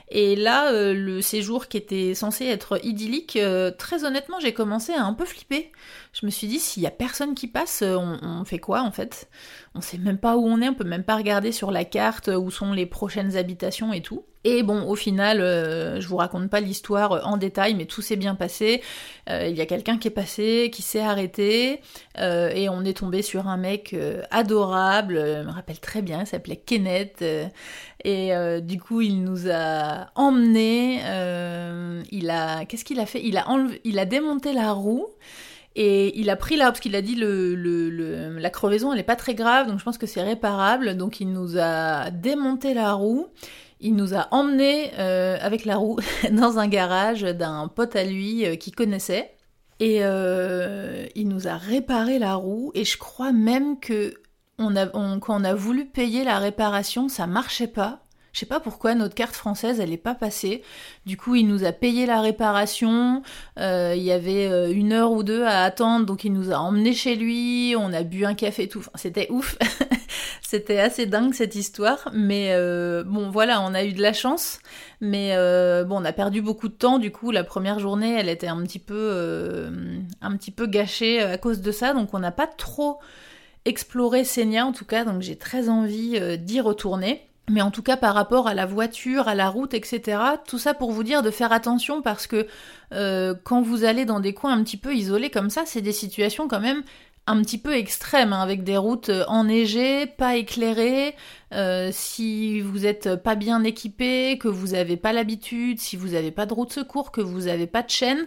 Et là, euh, le séjour qui était censé être idyllique, euh, très honnêtement, j'ai commencé à un peu flipper. Je me suis dit, s'il y a personne qui passe, euh, on, fait quoi en fait? On sait même pas où on est, on peut même pas regarder sur la carte où sont les prochaines habitations et tout. Et bon, au final, je vous raconte pas l'histoire en détail, mais tout s'est bien passé. Il y a quelqu'un qui est passé, qui s'est arrêté, et on est tombé sur un mec adorable, je me rappelle très bien, il s'appelait Kenneth. Et euh, du coup, il nous a emmenés. Euh, il a, qu'est-ce qu'il a fait? Il a démonté la roue. Et il a pris là, parce qu'il a dit le, le, la crevaison elle est pas très grave, donc je pense que c'est réparable. Donc il nous a démonté la roue, il nous a emmenés euh, avec la roue dans un garage d'un pote à lui qui connaissait. Et il nous a réparé la roue, et je crois même que on a, quand on a voulu payer la réparation, ça marchait pas. Je sais pas pourquoi notre carte française elle est pas passée. Du coup, il nous a payé la réparation. Euh, il y avait euh, une heure ou deux à attendre, donc il nous a emmenés chez lui. On a bu un café, tout. c'était ouf. c'était assez dingue cette histoire. Mais euh, bon, voilà, on a eu de la chance. Mais bon, on a perdu beaucoup de temps. Du coup, la première journée, elle était un petit peu, un petit peu gâchée à cause de ça. Donc, on n'a pas trop explorer Senia en tout cas, donc j'ai très envie euh, d'y retourner. Mais en tout cas par rapport à la voiture, à la route, etc., tout ça pour vous dire de faire attention parce que euh, quand vous allez dans des coins un petit peu isolés comme ça, c'est des situations quand même un petit peu extrêmes, hein, avec des routes euh, enneigées, pas éclairées, si vous êtes pas bien équipé, que vous n'avez pas l'habitude, si vous n'avez pas de route secours, que vous n'avez pas de chaîne,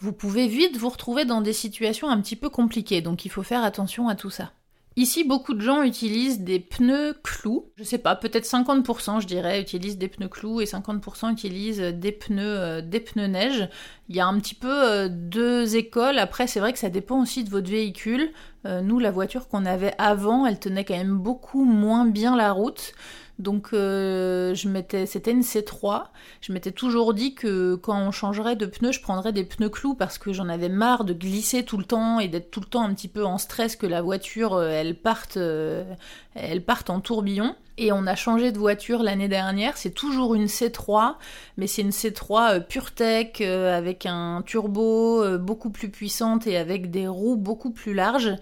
vous pouvez vite vous retrouver dans des situations un petit peu compliquées, donc il faut faire attention à tout ça. Ici, beaucoup de gens utilisent des pneus clous. Je sais pas, peut-être 50%, je dirais, utilisent des pneus clous et 50% utilisent des pneus, euh, des pneus neige. Il y a un petit peu euh, deux écoles. Après, c'est vrai que ça dépend aussi de votre véhicule. Euh, nous, la voiture qu'on avait avant, elle tenait quand même beaucoup moins bien la route. Donc euh, je m'étais, c'était une C3. Je m'étais toujours dit que quand on changerait de pneus, je prendrais des pneus clous parce que j'en avais marre de glisser tout le temps et d'être tout le temps un petit peu en stress que la voiture euh, elle parte, euh, elle parte en tourbillon. Et on a changé de voiture l'année dernière. C'est toujours une C3, mais c'est une C3 pure tech avec un turbo beaucoup plus puissante et avec des roues beaucoup plus larges.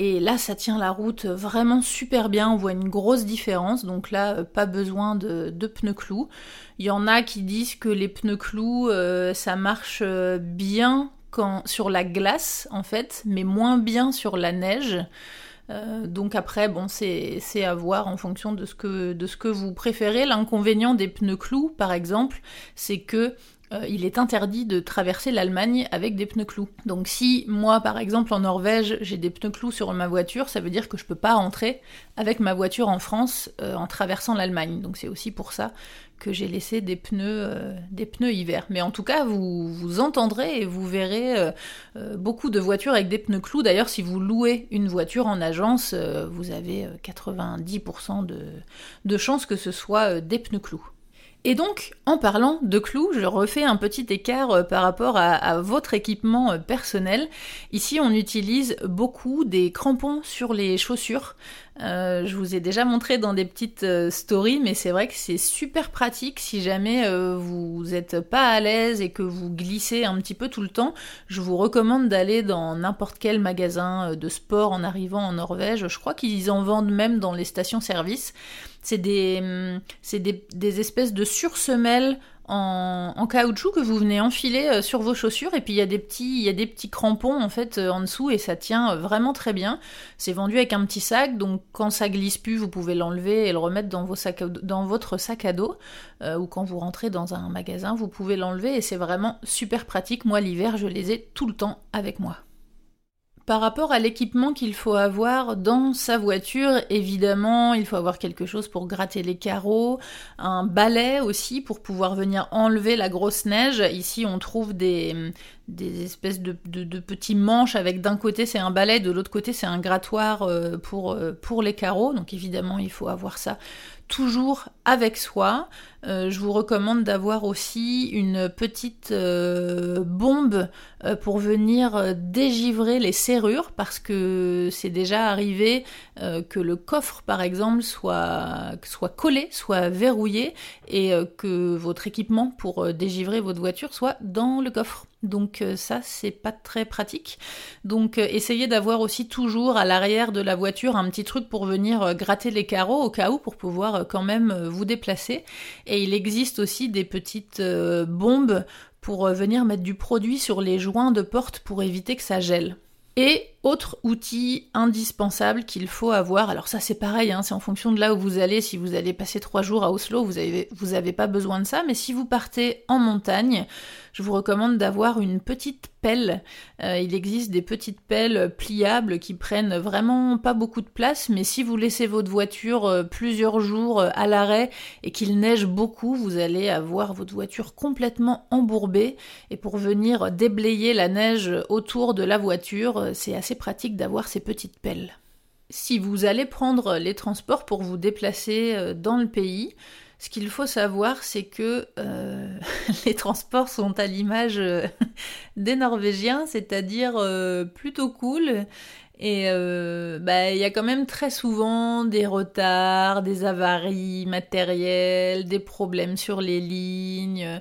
Et là, ça tient la route vraiment super bien. On voit une grosse différence. Donc là, euh, pas besoin de, pneus clous. Il y en a qui disent que les pneus clous, euh, ça marche euh, bien sur la glace, en fait, mais moins bien sur la neige. Donc après, bon, c'est à voir en fonction de ce que, vous préférez. L'inconvénient des pneus clous, par exemple, c'est que euh, il est interdit de traverser l'Allemagne avec des pneus clous. Donc si moi par exemple en Norvège j'ai des pneus clous sur ma voiture, ça veut dire que je peux pas rentrer avec ma voiture en France euh, en traversant l'Allemagne. Donc c'est aussi pour ça que j'ai laissé des pneus, euh, des pneus hiver. Mais en tout cas, vous, vous entendrez et vous verrez beaucoup de voitures avec des pneus clous. D'ailleurs, si vous louez une voiture en agence, vous avez 90% de, de chances que ce soit des pneus clous. Et donc, en parlant de clous, je refais un petit écart euh, par rapport à, votre équipement euh, personnel. Ici, on utilise beaucoup des crampons sur les chaussures. Euh, je vous ai déjà montré dans des petites stories, mais c'est vrai que c'est super pratique si jamais vous n'êtes pas à l'aise et que vous glissez un petit peu tout le temps. Je vous recommande d'aller dans n'importe quel magasin de sport en arrivant en Norvège. Je crois qu'ils en vendent même dans les stations-service. C'est des, hum, des, espèces de sursemelles en, caoutchouc que vous venez enfiler euh, sur vos chaussures et puis il y a des petits crampons en fait euh, en dessous et ça tient euh, vraiment très bien. C'est vendu avec un petit sac donc quand ça glisse plus vous pouvez l'enlever et le remettre dans votre sac à dos ou quand vous rentrez dans un magasin vous pouvez l'enlever et c'est vraiment super pratique. Moi l'hiver je les ai tout le temps avec moi. Par rapport à l'équipement qu'il faut avoir dans sa voiture, évidemment, il faut avoir quelque chose pour gratter les carreaux, un balai aussi pour pouvoir venir enlever la grosse neige. Ici, on trouve des, espèces de, petits manches avec d'un côté c'est un balai, de l'autre côté c'est un grattoir euh, pour, euh, pour les carreaux. Donc évidemment, il faut avoir ça toujours avec soi. Euh, je vous recommande d'avoir aussi une petite euh, bombe euh, pour venir dégivrer les serrures parce que c'est déjà arrivé que le coffre par exemple soit, soit collé, soit verrouillé et que votre équipement pour dégivrer votre voiture soit dans le coffre. Donc ça c'est pas très pratique. Donc essayez d'avoir aussi toujours à l'arrière de la voiture un petit truc pour venir gratter les carreaux au cas où pour pouvoir quand même vous déplacer. Et il existe aussi des petites euh, bombes pour euh, venir mettre du produit sur les joints de porte pour éviter que ça gèle. Et autre outil indispensable qu'il faut avoir, alors ça c'est pareil, hein, c'est en fonction de là où vous allez, si vous allez passer trois jours à Oslo, vous avez, vous pas besoin de ça, mais si vous partez en montagne, je vous recommande d'avoir une petite pelle. Euh, il existe des petites pelles pliables qui prennent vraiment pas beaucoup de place, mais si vous laissez votre voiture euh, plusieurs jours euh, à l'arrêt et qu'il neige beaucoup, vous allez avoir votre voiture complètement embourbée. Et pour venir déblayer la neige autour de la voiture, c'est assez pratique d'avoir ces petites pelles. Si vous allez prendre les transports pour vous déplacer dans le pays, ce qu'il faut savoir, c'est que euh, les transports sont à l'image euh, des Norvégiens, c'est-à-dire euh, plutôt cool. Et bah, il y a quand même très souvent des retards, des avaries matérielles, des problèmes sur les lignes.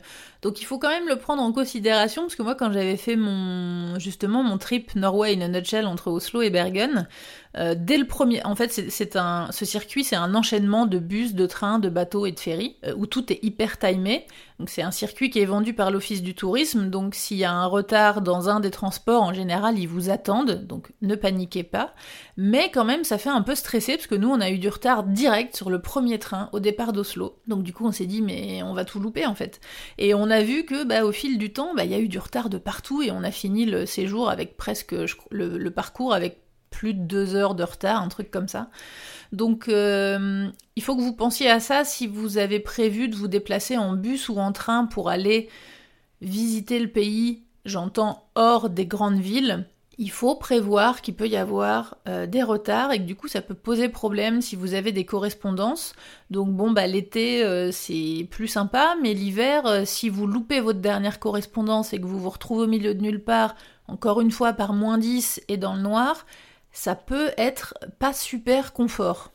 Donc il faut quand même le prendre en considération parce que moi quand j'avais fait mon justement mon trip Norway in a nutshell entre Oslo et Bergen, euh, dès le premier, en fait, c'est un, ce circuit, c'est un enchaînement de bus, de trains, de bateaux et de ferries, euh, où tout est hyper timé. Donc c'est un circuit qui est vendu par l'Office du tourisme. Donc s'il y a un retard dans un des transports, en général, ils vous attendent. Donc ne paniquez pas. Mais quand même, ça fait un peu stresser parce que nous, on a eu du retard direct sur le premier train au départ d'Oslo. Donc du coup, on s'est dit mais on va tout louper en fait. Et on a vu que, bah, au fil du temps, bah, il y a eu du retard de partout et on a fini le séjour avec presque le parcours avec plus de deux heures de retard, un truc comme ça. Donc euh, il faut que vous pensiez à ça si vous avez prévu de vous déplacer en bus ou en train pour aller visiter le pays, j'entends hors des grandes villes. il faut prévoir qu'il peut y avoir euh, des retards et que du coup ça peut poser problème si vous avez des correspondances. Donc bon bah l'été euh, c'est plus sympa, mais l'hiver si vous loupez votre dernière correspondance et que vous vous retrouvez au milieu de nulle part, encore une fois par moins 10 et dans le noir, ça peut être pas super confort.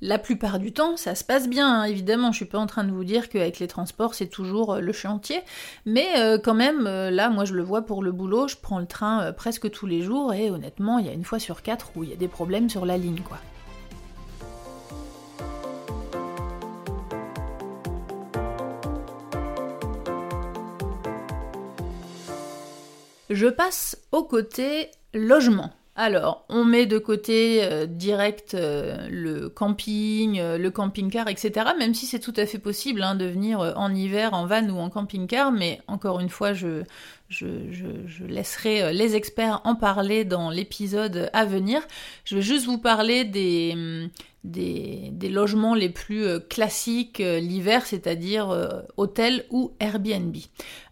La plupart du temps, ça se passe bien, hein. évidemment, je suis pas en train de vous dire qu'avec les transports c'est toujours euh, le chantier, mais euh, quand même, euh, là, moi je le vois pour le boulot, je prends le train presque tous les jours et honnêtement, il y a une fois sur quatre où il y a des problèmes sur la ligne, quoi. Je passe au côté logement. Alors, on met de côté euh, direct euh, le camping, euh, le camping-car, etc. Même si c'est tout à fait possible hein, de venir en hiver en van ou en camping-car, mais encore une fois, je, laisserai les experts en parler dans l'épisode à venir. Je vais juste vous parler des, mm, logements les plus classiques l'hiver, c'est-à-dire hôtels ou Airbnb.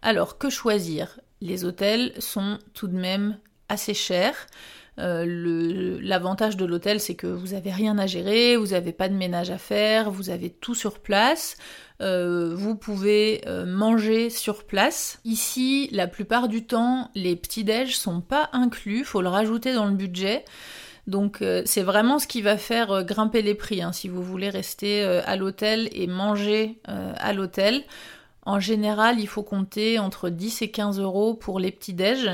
Alors, que choisir? Les hôtels sont tout de même assez chers. Euh, l'avantage de l'hôtel, c'est que vous n'avez rien à gérer, vous n'avez pas de ménage à faire, vous avez tout sur place. Euh, vous pouvez euh, manger sur place. Ici, la plupart du temps, les petits-déj sont pas inclus, faut le rajouter dans le budget. Donc c'est vraiment ce qui va faire grimper les prix. Hein, si vous voulez rester à l'hôtel et manger à l'hôtel, en général, il faut compter entre 10 et 15 euros pour les petits-déj.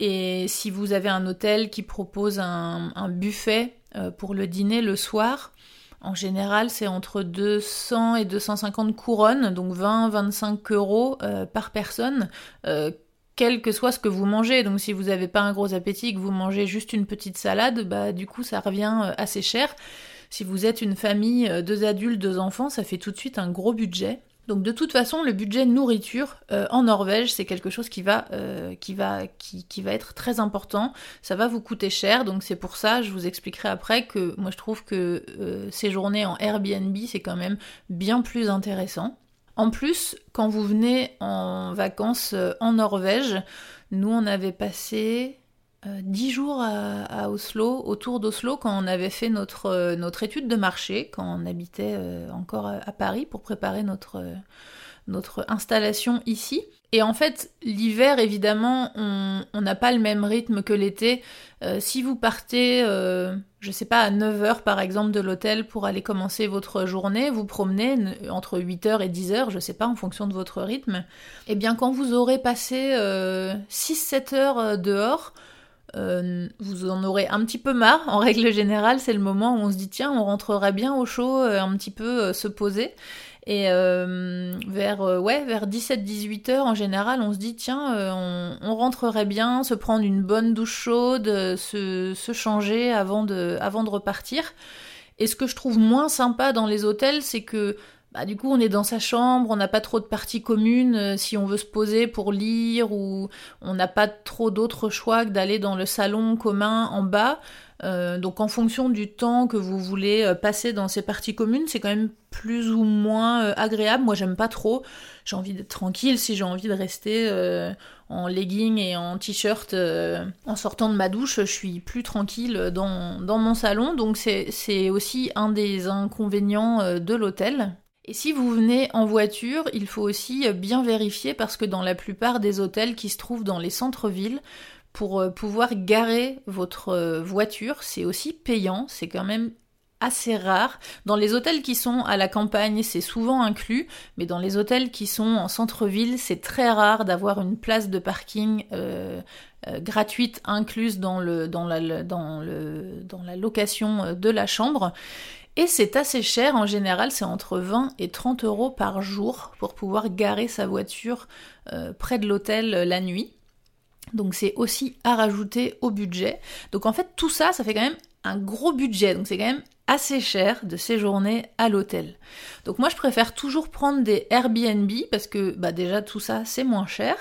Et si vous avez un hôtel qui propose un, buffet euh, pour le dîner le soir, en général, c'est entre 200 et 250 couronnes, donc 20-25 euros euh, par personne, euh, quel que soit ce que vous mangez. Donc si vous n'avez pas un gros appétit, que vous mangez juste une petite salade, bah du coup ça revient assez cher. Si vous êtes une famille, deux adultes, deux enfants, ça fait tout de suite un gros budget. Donc de toute façon, le budget nourriture euh, en Norvège, c'est quelque chose qui va, euh, qui, va, être très important. Ça va vous coûter cher, donc c'est pour ça, je vous expliquerai après que moi je trouve que euh, séjourner en Airbnb, c'est quand même bien plus intéressant. En plus, quand vous venez en vacances en Norvège, nous on avait passé euh, dix jours à, Oslo, autour d'Oslo, quand on avait fait notre, euh, étude de marché, quand on habitait euh, encore à, Paris pour préparer notre, installation ici. Et en fait, l'hiver, évidemment, on n'a pas le même rythme que l'été. si vous partez, je sais pas, à 9h par exemple de l'hôtel pour aller commencer votre journée, vous promenez entre 8h et 10h, je sais pas, en fonction de votre rythme, et eh bien quand vous aurez passé 6-7 heures dehors, euh, vous en aurez un petit peu marre. En règle générale, c'est le moment où on se dit tiens, on rentrerait bien au chaud, euh, un petit peu euh, se poser. Et vers ouais, vers 17-18 heures en général, on se dit tiens, on, rentrerait bien, se prendre une bonne douche chaude, se, se changer avant de, avant de repartir. Et ce que je trouve moins sympa dans les hôtels, c'est que bah, du coup, on est dans sa chambre, on n'a pas trop de parties communes euh, si on veut se poser pour lire ou on n'a pas trop d'autres choix que d'aller dans le salon commun en bas. Euh, donc en fonction du temps que vous voulez euh, passer dans ces parties communes, c'est quand même plus ou moins agréable. Moi, j'aime pas trop. J'ai envie d'être tranquille. Si j'ai envie de rester en legging et en t-shirt en sortant de ma douche, je suis plus tranquille dans, dans mon salon. Donc c'est aussi un des inconvénients de l'hôtel. Et si vous venez en voiture, il faut aussi bien vérifier parce que dans la plupart des hôtels qui se trouvent dans les centres-villes, pour euh, pouvoir garer votre euh, voiture, c'est aussi payant, c'est quand même assez rare. Dans les hôtels qui sont à la campagne, c'est souvent inclus, mais dans les hôtels qui sont en centre-ville, c'est très rare d'avoir une place de parking euh, gratuite incluse dans, la location de la chambre. Et c'est assez cher, en général c'est entre 20 et 30 euros par jour pour pouvoir garer sa voiture euh, près de l'hôtel euh, la nuit. Donc c'est aussi à rajouter au budget. Donc en fait tout ça, ça fait quand même un gros budget. Donc c'est quand même assez cher de séjourner à l'hôtel. Donc moi je préfère toujours prendre des Airbnb parce que bah déjà tout ça c'est moins cher.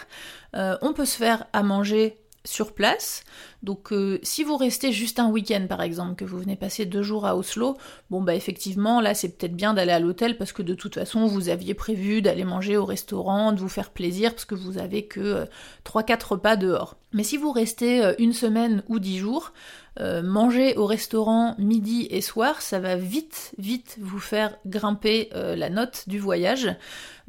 Euh, on peut se faire à manger sur place. Donc euh, si vous restez juste un week-end par exemple, que vous venez passer deux jours à Oslo, bon bah effectivement là c'est peut-être bien d'aller à l'hôtel parce que de toute façon vous aviez prévu d'aller manger au restaurant, de vous faire plaisir parce que vous avez que 3-4 euh, repas dehors. Mais si vous restez euh, une semaine ou dix jours, manger au restaurant midi et soir, ça va vite, vite vous faire grimper la note du voyage.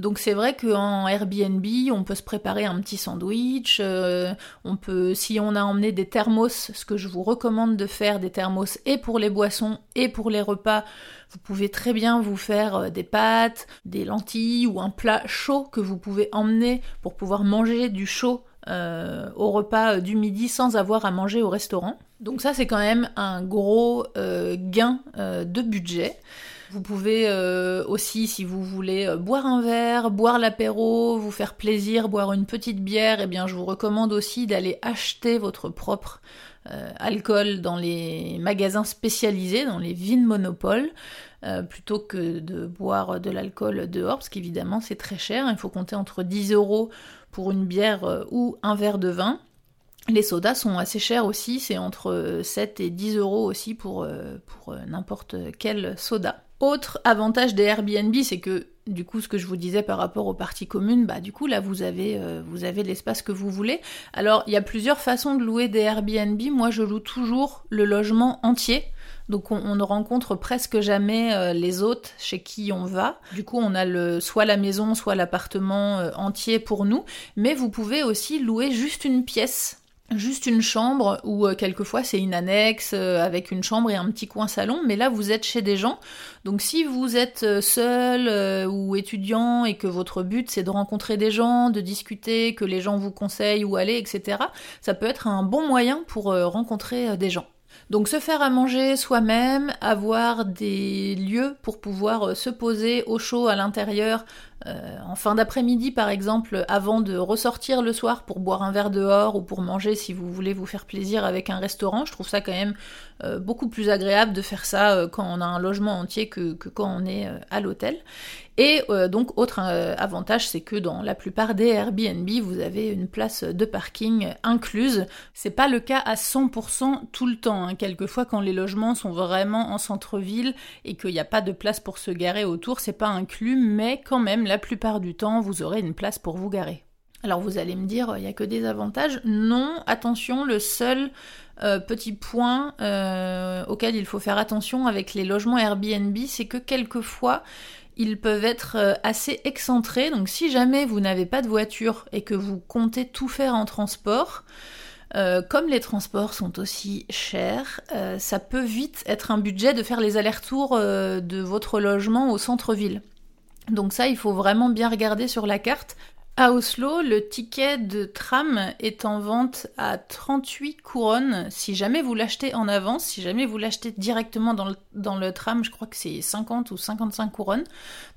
Donc c'est vrai qu'en Airbnb, on peut se préparer un petit sandwich, euh, on peut, si on a emmené des thermos, ce que je vous recommande de faire, des thermos et pour les boissons et pour les repas, vous pouvez très bien vous faire euh, des pâtes, des lentilles ou un plat chaud que vous pouvez emmener pour pouvoir manger du chaud euh, au repas du midi sans avoir à manger au restaurant. Donc ça c'est quand même un gros gain de budget. Vous pouvez euh, aussi, si vous voulez, euh, boire un verre, boire l'apéro, vous faire plaisir, boire une petite bière, eh bien je vous recommande aussi d'aller acheter votre propre euh, alcool dans les magasins spécialisés, dans les vins monopole, plutôt que de boire de l'alcool dehors, parce qu'évidemment c'est très cher, il faut compter entre 10 euros pour une bière ou un verre de vin. Les sodas sont assez chers aussi, c'est entre 7 et 10 euros aussi pour, pour n'importe quel soda. Autre avantage des Airbnb, c'est que du coup, ce que je vous disais par rapport aux parties communes, bah du coup là vous avez euh, vous avez l'espace que vous voulez. Alors il y a plusieurs façons de louer des Airbnb. Moi je loue toujours le logement entier. Donc on, ne rencontre presque jamais euh, les hôtes chez qui on va. Du coup on a soit la maison, soit l'appartement euh, entier pour nous. Mais vous pouvez aussi louer juste une pièce juste une chambre ou euh, quelquefois c'est une annexe euh, avec une chambre et un petit coin salon, mais là vous êtes chez des gens. Donc si vous êtes euh, seul ou étudiant et que votre but c'est de rencontrer des gens, de discuter, que les gens vous conseillent où aller, etc., ça peut être un bon moyen pour rencontrer des gens. Donc se faire à manger soi-même, avoir des lieux pour pouvoir se poser au chaud à l'intérieur euh, en fin d'après-midi par exemple, avant de ressortir le soir pour boire un verre dehors ou pour manger si vous voulez vous faire plaisir avec un restaurant, je trouve ça quand même euh, beaucoup plus agréable de faire ça euh, quand on a un logement entier que, quand on est à l'hôtel. Et donc autre avantage, c'est que dans la plupart des Airbnb, vous avez une place de parking incluse. C'est pas le cas à 100% tout le temps. Hein. Quelquefois, quand les logements sont vraiment en centre-ville et qu'il n'y a pas de place pour se garer autour, c'est pas inclus, mais quand même la plupart du temps, vous aurez une place pour vous garer. Alors vous allez me dire, il n'y a que des avantages. Non, attention, le seul euh, petit point euh, auquel il faut faire attention avec les logements Airbnb, c'est que quelquefois, ils peuvent être euh, assez excentrés. Donc si jamais vous n'avez pas de voiture et que vous comptez tout faire en transport, comme les transports sont aussi chers, ça peut vite être un budget de faire les allers-retours de votre logement au centre-ville. Donc ça, il faut vraiment bien regarder sur la carte. À Oslo, le ticket de tram est en vente à 38 couronnes si jamais vous l'achetez en avance, si jamais vous l'achetez directement dans le, tram, je crois que c'est 50 ou 55 couronnes.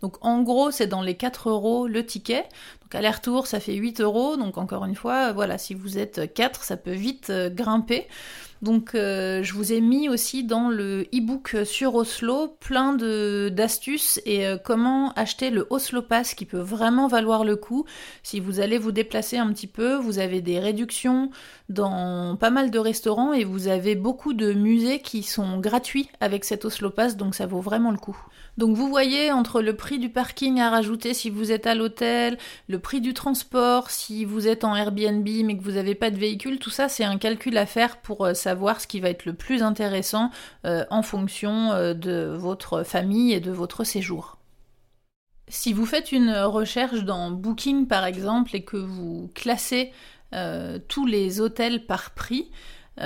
Donc en gros, c'est dans les 4 euros le ticket. Donc aller-retour, ça fait 8 euros. Donc encore une fois, voilà, si vous êtes 4, ça peut vite euh, grimper. Donc euh, je vous ai mis aussi dans le e-book sur Oslo plein d'astuces et euh, comment acheter le Oslo Pass qui peut vraiment valoir le coup. Si vous allez vous déplacer un petit peu, vous avez des réductions dans pas mal de restaurants et vous avez beaucoup de musées qui sont gratuits avec cet Oslo Pass donc ça vaut vraiment le coup. Donc vous voyez entre le prix du parking à rajouter si vous êtes à l'hôtel, le prix du transport si vous êtes en Airbnb mais que vous n'avez pas de véhicule, tout ça c'est un calcul à faire pour euh, savoir ce qui va être le plus intéressant euh, en fonction euh, de votre famille et de votre séjour. Si vous faites une recherche dans Booking par exemple et que vous classez tous les hôtels par prix,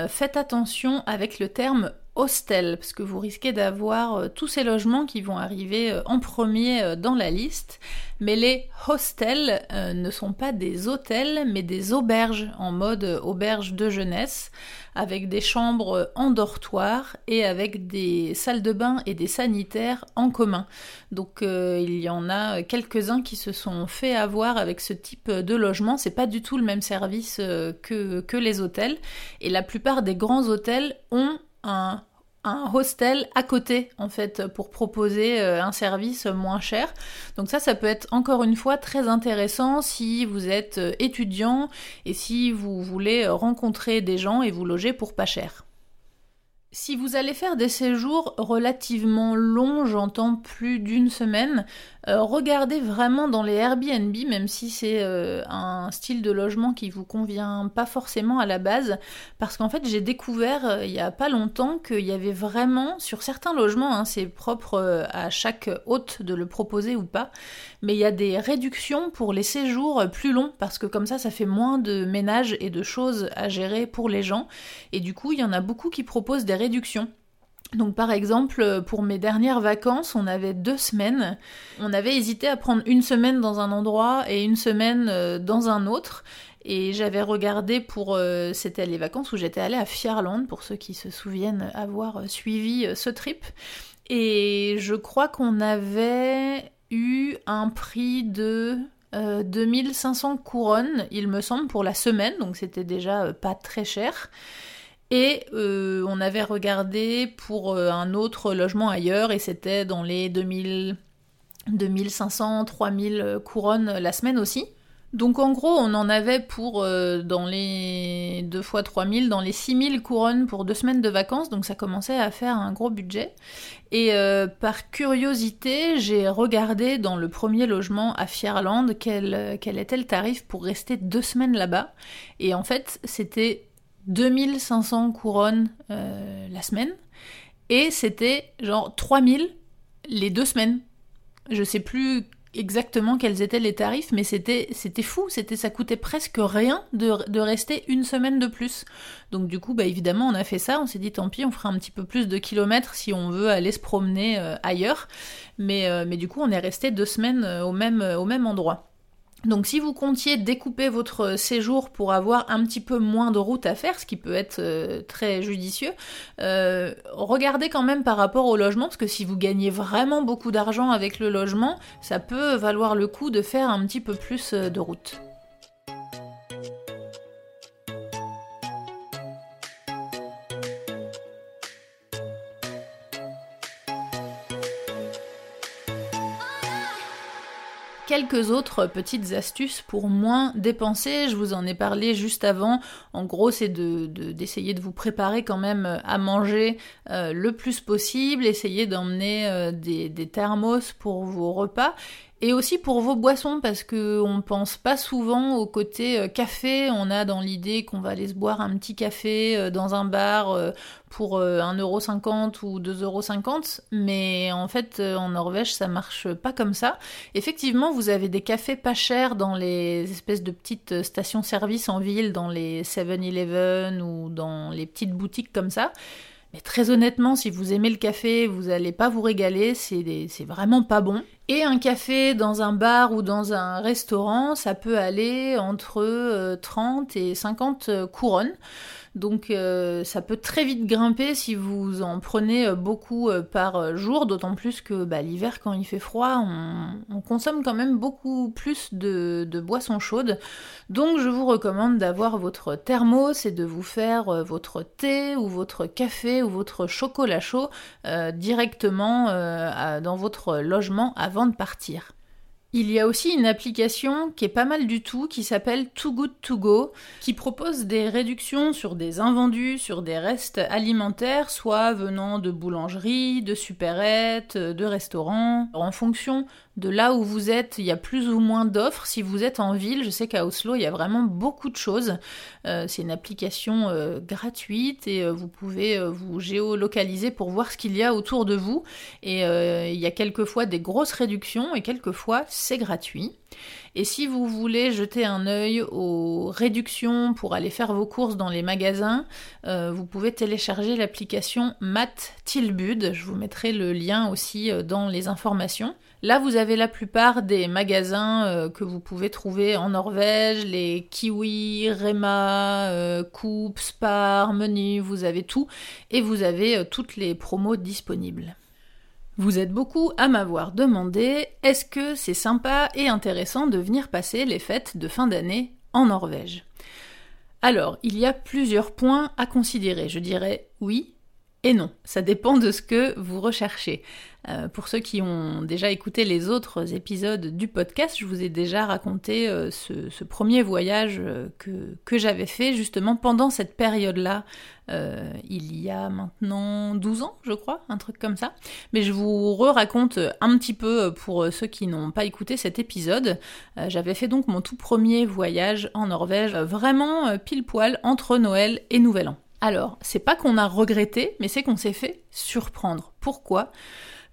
faites attention avec le terme hostel, parce que vous risquez d'avoir euh, tous ces logements qui vont arriver euh, en premier euh, dans la liste. Mais les hostels ne sont pas des hôtels, mais des auberges en mode auberge de jeunesse, avec des chambres en dortoir et avec des salles de bain et des sanitaires en commun. Donc il y en a quelques-uns qui se sont fait avoir avec ce type de logement. C'est pas du tout le même service que, que les hôtels. Et la plupart des grands hôtels ont un un hostel à côté en fait pour proposer euh, un service moins cher. Donc ça ça peut être encore une fois très intéressant si vous êtes euh, étudiant et si vous voulez rencontrer des gens et vous loger pour pas cher. Si vous allez faire des séjours relativement longs, j'entends plus d'une semaine, euh, regardez vraiment dans les Airbnb, même si c'est euh, un style de logement qui vous convient pas forcément à la base, parce qu'en fait j'ai découvert euh, il y a pas longtemps qu'il y avait vraiment sur certains logements, hein, c'est propre à chaque hôte de le proposer ou pas, mais il y a des réductions pour les séjours plus longs, parce que comme ça ça fait moins de ménage et de choses à gérer pour les gens, et du coup il y en a beaucoup qui proposent des réductions. Donc par exemple, pour mes dernières vacances, on avait deux semaines. On avait hésité à prendre une semaine dans un endroit et une semaine euh, dans un autre. Et j'avais regardé pour... Euh, c'était les vacances où j'étais allée à Fierland, pour ceux qui se souviennent avoir euh, suivi ce trip. Et je crois qu'on avait eu un prix de 2500 couronnes, il me semble, pour la semaine. Donc c'était déjà pas très cher. Et euh, on avait regardé pour euh, un autre logement ailleurs et c'était dans les 2000, 2500, 3000 couronnes la semaine aussi. Donc en gros, on en avait pour euh, dans les 2 fois 3000, dans les 6000 couronnes pour deux semaines de vacances, donc ça commençait à faire un gros budget. Et par curiosité, j'ai regardé dans le premier logement à Fierland quel, quel était le tarif pour rester deux semaines là-bas. Et en fait, c'était 2500 couronnes euh, la semaine. Et c'était genre 3000 les deux semaines. Je sais plus exactement quels étaient les tarifs, mais c'était c'était fou, c'était ça coûtait presque rien de, rester une semaine de plus. Donc du coup, bah évidemment, on a fait ça, on s'est dit tant pis, on fera un petit peu plus de kilomètres si on veut aller se promener euh, ailleurs, mais, euh, mais du coup, on est resté deux semaines au même au même endroit. Donc si vous comptiez découper votre séjour pour avoir un petit peu moins de route à faire, ce qui peut être euh, très judicieux, euh, regardez quand même par rapport au logement, parce que si vous gagnez vraiment beaucoup d'argent avec le logement, ça peut valoir le coup de faire un petit peu plus euh, de route. Quelques autres petites astuces pour moins dépenser. Je vous en ai parlé juste avant. En gros, c'est d'essayer de, vous préparer quand même à manger euh, le plus possible. Essayer d'emmener euh, des thermos pour vos repas et aussi pour vos boissons, parce que on pense pas souvent au côté euh, café. On a dans l'idée qu'on va aller se boire un petit café euh, dans un bar euh, pour 1,50€ ou 2,50€. Mais en fait, en Norvège, ça marche pas comme ça. Effectivement, vous avez des cafés pas chers dans les espèces de petites stations-service en ville, dans les 7-Eleven ou dans les petites boutiques comme ça. Très honnêtement, si vous aimez le café, vous n'allez pas vous régaler, c'est vraiment pas bon. Et un café dans un bar ou dans un restaurant, ça peut aller entre 30 euh, et 50 euh, couronnes. Donc euh, ça peut très vite grimper si vous en prenez euh, beaucoup euh, par jour, d'autant plus que bah, l'hiver quand il fait froid, on, consomme quand même beaucoup plus de, de, boissons chaudes. Donc je vous recommande d'avoir votre thermos et de vous faire votre thé ou votre café ou votre chocolat chaud directement dans votre logement avant de partir. Il y a aussi une application qui est pas mal du tout, qui s'appelle Too Good To Go, qui propose des réductions sur des invendus, sur des restes alimentaires, soit venant de boulangeries, de supérettes, de restaurants. En fonction de là où vous êtes, il y a plus ou moins d'offres. Si vous êtes en ville, je sais qu'à Oslo, il y a vraiment beaucoup de choses. Euh, c'est une application euh, gratuite et euh, vous pouvez vous géolocaliser pour voir ce qu'il y a autour de vous. Et il y a quelquefois des grosses réductions et quelquefois c'est gratuit. Et si vous voulez jeter un œil aux réductions pour aller faire vos courses dans les magasins, vous pouvez télécharger l'application Matt Tilbud. Je vous mettrai le lien aussi dans les informations. Là, vous avez la plupart des magasins euh, que vous pouvez trouver en Norvège, les Kiwi, Rema, euh, Coop, Spar, Menu, vous avez tout, et vous avez euh, toutes les promos disponibles. Vous êtes beaucoup à m'avoir demandé est-ce que c'est sympa et intéressant de venir passer les fêtes de fin d'année en Norvège? Alors, il y a plusieurs points à considérer. Je dirais oui et non, ça dépend de ce que vous recherchez. Euh, pour ceux qui ont déjà écouté les autres épisodes du podcast, je vous ai déjà raconté euh, ce, premier voyage euh, que, j'avais fait justement pendant cette période-là, il y a maintenant 12 ans, je crois, un truc comme ça. Mais je vous re-raconte un petit peu pour ceux qui n'ont pas écouté cet épisode. j'avais fait donc mon tout premier voyage en Norvège, vraiment pile poil entre Noël et Nouvel An. Alors, c'est pas qu'on a regretté, mais c'est qu'on s'est fait surprendre. Pourquoi?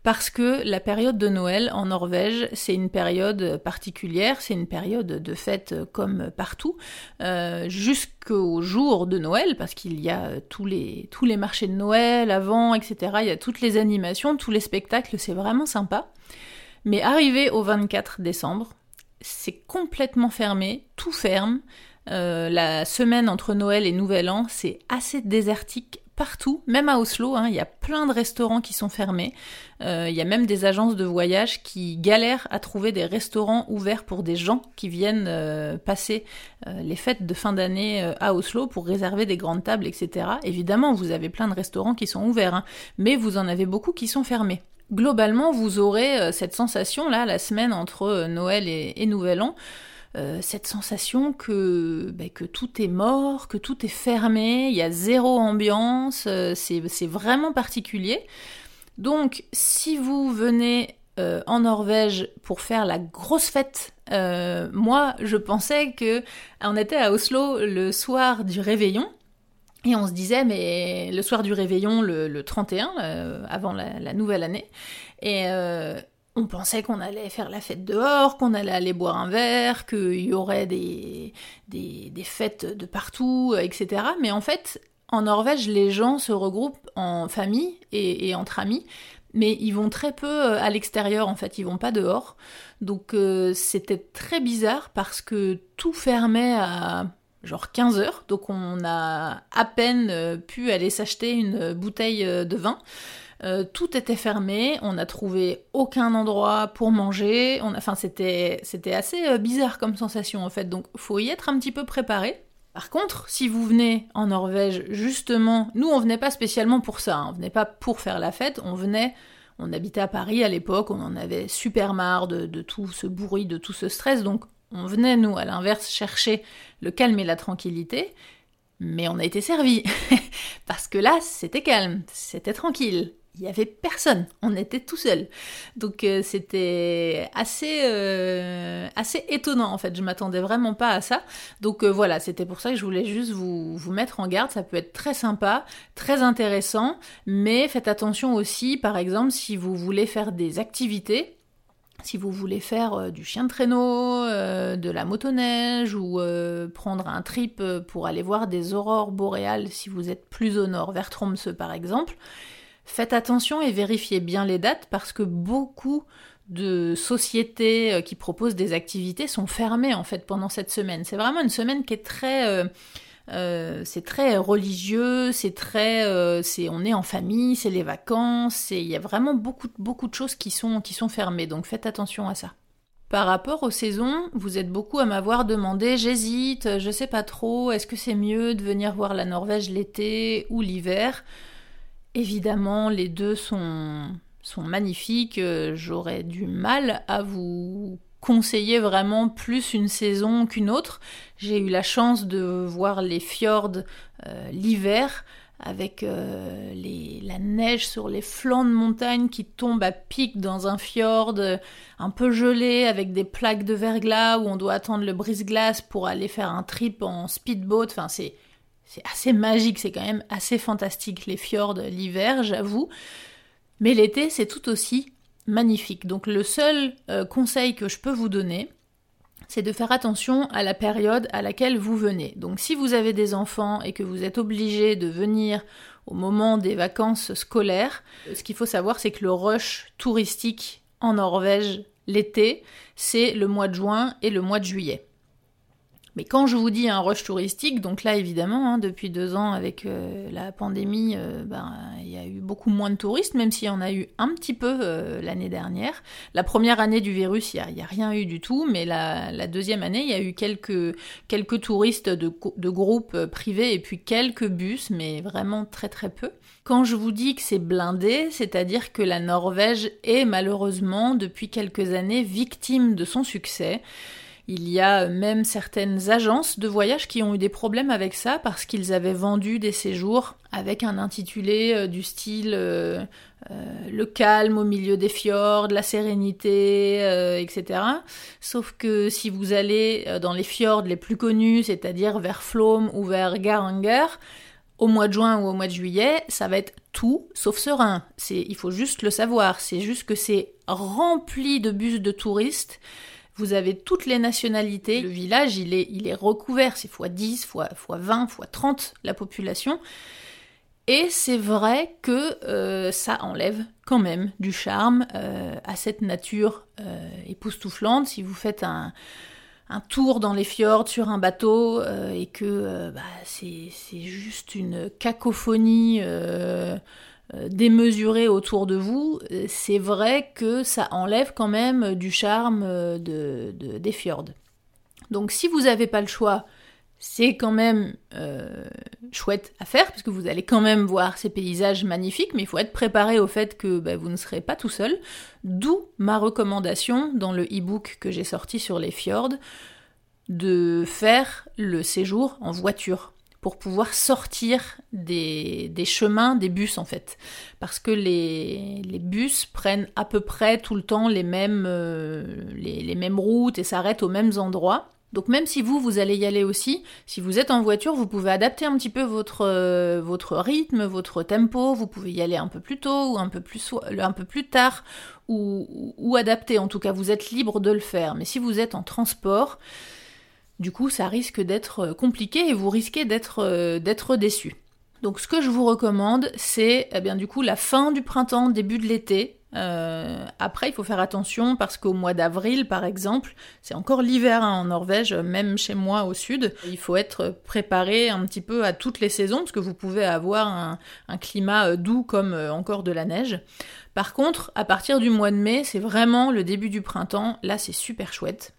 Parce que la période de Noël en Norvège, c'est une période particulière, c'est une période de fête comme partout, euh, jusqu'au jour de Noël, parce qu'il y a tous les, tous les marchés de Noël avant, etc. Il y a toutes les animations, tous les spectacles, c'est vraiment sympa. Mais arrivé au 24 décembre, c'est complètement fermé, tout ferme. Euh, la semaine entre Noël et Nouvel An, c'est assez désertique partout, même à Oslo, hein, il y a plein de restaurants qui sont fermés. Euh, il y a même des agences de voyage qui galèrent à trouver des restaurants ouverts pour des gens qui viennent euh, passer les fêtes de fin d'année à Oslo pour réserver des grandes tables, etc. Évidemment, vous avez plein de restaurants qui sont ouverts, hein, mais vous en avez beaucoup qui sont fermés. Globalement, vous aurez cette sensation là, la semaine entre Noël et Nouvel An, euh, cette sensation que, ben, que tout est mort, que tout est fermé, il y a zéro ambiance, euh, c'est vraiment particulier. Donc si vous venez euh, en Norvège pour faire la grosse fête, moi je pensais que on était à Oslo le soir du réveillon. Et on se disait, mais le soir du réveillon, le, 31, avant la, la, nouvelle année, et, on pensait qu'on allait faire la fête dehors, qu'on allait aller boire un verre, qu'il y aurait des, des, fêtes de partout, etc. Mais en fait, en Norvège, les gens se regroupent en famille et, entre amis, mais ils vont très peu euh, à l'extérieur, en fait, ils vont pas dehors. Donc euh, c'était très bizarre parce que tout fermait à genre 15 heures, donc on a à peine euh, pu aller s'acheter une bouteille de vin. Euh, tout était fermé, on n'a trouvé aucun endroit pour manger. enfin, c'était, assez euh, bizarre comme sensation en fait, donc faut y être un petit peu préparé. Par contre, si vous venez en Norvège, justement, nous on venait pas spécialement pour ça, hein. on venait pas pour faire la fête, on venait, on habitait à Paris à l'époque, on en avait super marre de, de tout ce bruit, de tout ce stress, donc on venait, nous, à l'inverse, chercher le calme et la tranquillité, mais on a été servi. Parce que là, c'était calme, c'était tranquille il y avait personne, on était tout seul. Donc euh, c'était assez euh, assez étonnant en fait, je m'attendais vraiment pas à ça. Donc euh, voilà, c'était pour ça que je voulais juste vous, vous mettre en garde, ça peut être très sympa, très intéressant, mais faites attention aussi par exemple si vous voulez faire des activités si vous voulez faire du chien de traîneau, de la motoneige ou prendre un trip pour aller voir des aurores boréales si vous êtes plus au nord, vers Tromsø par exemple, Faites attention et vérifiez bien les dates parce que beaucoup de sociétés euh, qui proposent des activités sont fermées en fait pendant cette semaine. C'est vraiment une semaine qui est très euh, euh, c'est très religieux, c'est très, c'est, on est en famille, c'est les vacances, il y a vraiment beaucoup, beaucoup de choses qui sont, qui sont fermées, donc faites attention à ça. Par rapport aux saisons, vous êtes beaucoup à m'avoir demandé, j'hésite, je sais pas trop, est-ce que c'est mieux de venir voir la Norvège l'été ou l'hiver? Évidemment, les deux sont, sont magnifiques. Euh, j'aurais du mal à vous conseiller vraiment plus une saison qu'une autre. J'ai eu la chance de voir les fjords euh, l'hiver avec euh, la neige sur les flancs de montagne qui tombe à pic dans un fjord un peu gelé avec des plaques de verglas où on doit attendre le brise-glace pour aller faire un trip en speedboat. Enfin, c'est c'est assez magique, c'est quand même assez fantastique les fjords l'hiver, j'avoue. Mais l'été, c'est tout aussi magnifique. Donc le seul euh, conseil que je peux vous donner, c'est de faire attention à la période à laquelle vous venez. Donc si vous avez des enfants et que vous êtes obligé de venir au moment des vacances scolaires, ce qu'il faut savoir c'est que le rush touristique en Norvège l'été, c'est le mois de juin et le mois de juillet. Mais quand je vous dis un rush touristique, donc là évidemment, hein, depuis deux ans avec euh, la pandémie, euh, ben, il y a eu beaucoup moins de touristes, même s'il y en a eu un petit peu l'année dernière. La première année du virus, il n'y a, rien eu du tout, mais la, deuxième année, il y a eu quelques, quelques touristes de, de groupes privés et puis quelques bus, mais vraiment très très peu. Quand je vous dis que c'est blindé, c'est-à-dire que la Norvège est malheureusement depuis quelques années victime de son succès. Il y a même certaines agences de voyage qui ont eu des problèmes avec ça parce qu'ils avaient vendu des séjours avec un intitulé euh, du style euh, euh, le calme au milieu des fjords, la sérénité, etc. Sauf que si vous allez dans les fjords les plus connus, c'est-à-dire vers Flom ou vers Garanger, au mois de juin ou au mois de juillet, ça va être tout sauf serein. Il faut juste le savoir. C'est juste que c'est rempli de bus de touristes. Vous avez toutes les nationalités. Le village, il est, recouvert. C'est fois 10, fois, fois 20, fois 30 la population. Et c'est vrai que euh, ça enlève quand même du charme euh, à cette nature euh, époustouflante. Si vous faites un, tour dans les fjords sur un bateau et que bah, c'est juste une cacophonie euh, démesurée autour de vous, c'est vrai que ça enlève quand même du charme de, des fjords. Donc si vous n'avez pas le choix, c'est quand même euh, chouette à faire, parce que vous allez quand même voir ces paysages magnifiques, mais il faut être préparé au fait que bah, vous ne serez pas tout seul. D'où ma recommandation dans le e-book que j'ai sorti sur les fjords, de faire le séjour en voiture pour pouvoir sortir des, chemins des bus en fait. Parce que les, bus prennent à peu près tout le temps les mêmes, euh, les mêmes routes et s'arrêtent aux mêmes endroits. Donc même si vous, vous allez y aller aussi, si vous êtes en voiture, vous pouvez adapter un petit peu votre, euh, votre rythme, votre tempo, vous pouvez y aller un peu plus tôt ou un peu plus, un peu plus tard, ou, ou adapter, en tout cas vous êtes libre de le faire. Mais si vous êtes en transport, du coup ça risque d'être euh, compliqué et vous risquez d'être euh, d'être déçu. Donc ce que je vous recommande, c'est eh bien du coup la fin du printemps, début de l'été, euh, après, il faut faire attention parce qu'au mois d'avril, par exemple, c'est encore l'hiver hein, en Norvège, même chez moi au sud. Il faut être préparé un petit peu à toutes les saisons parce que vous pouvez avoir un, climat doux comme encore de la neige. Par contre, à partir du mois de mai, c'est vraiment le début du printemps. Là, c'est super chouette.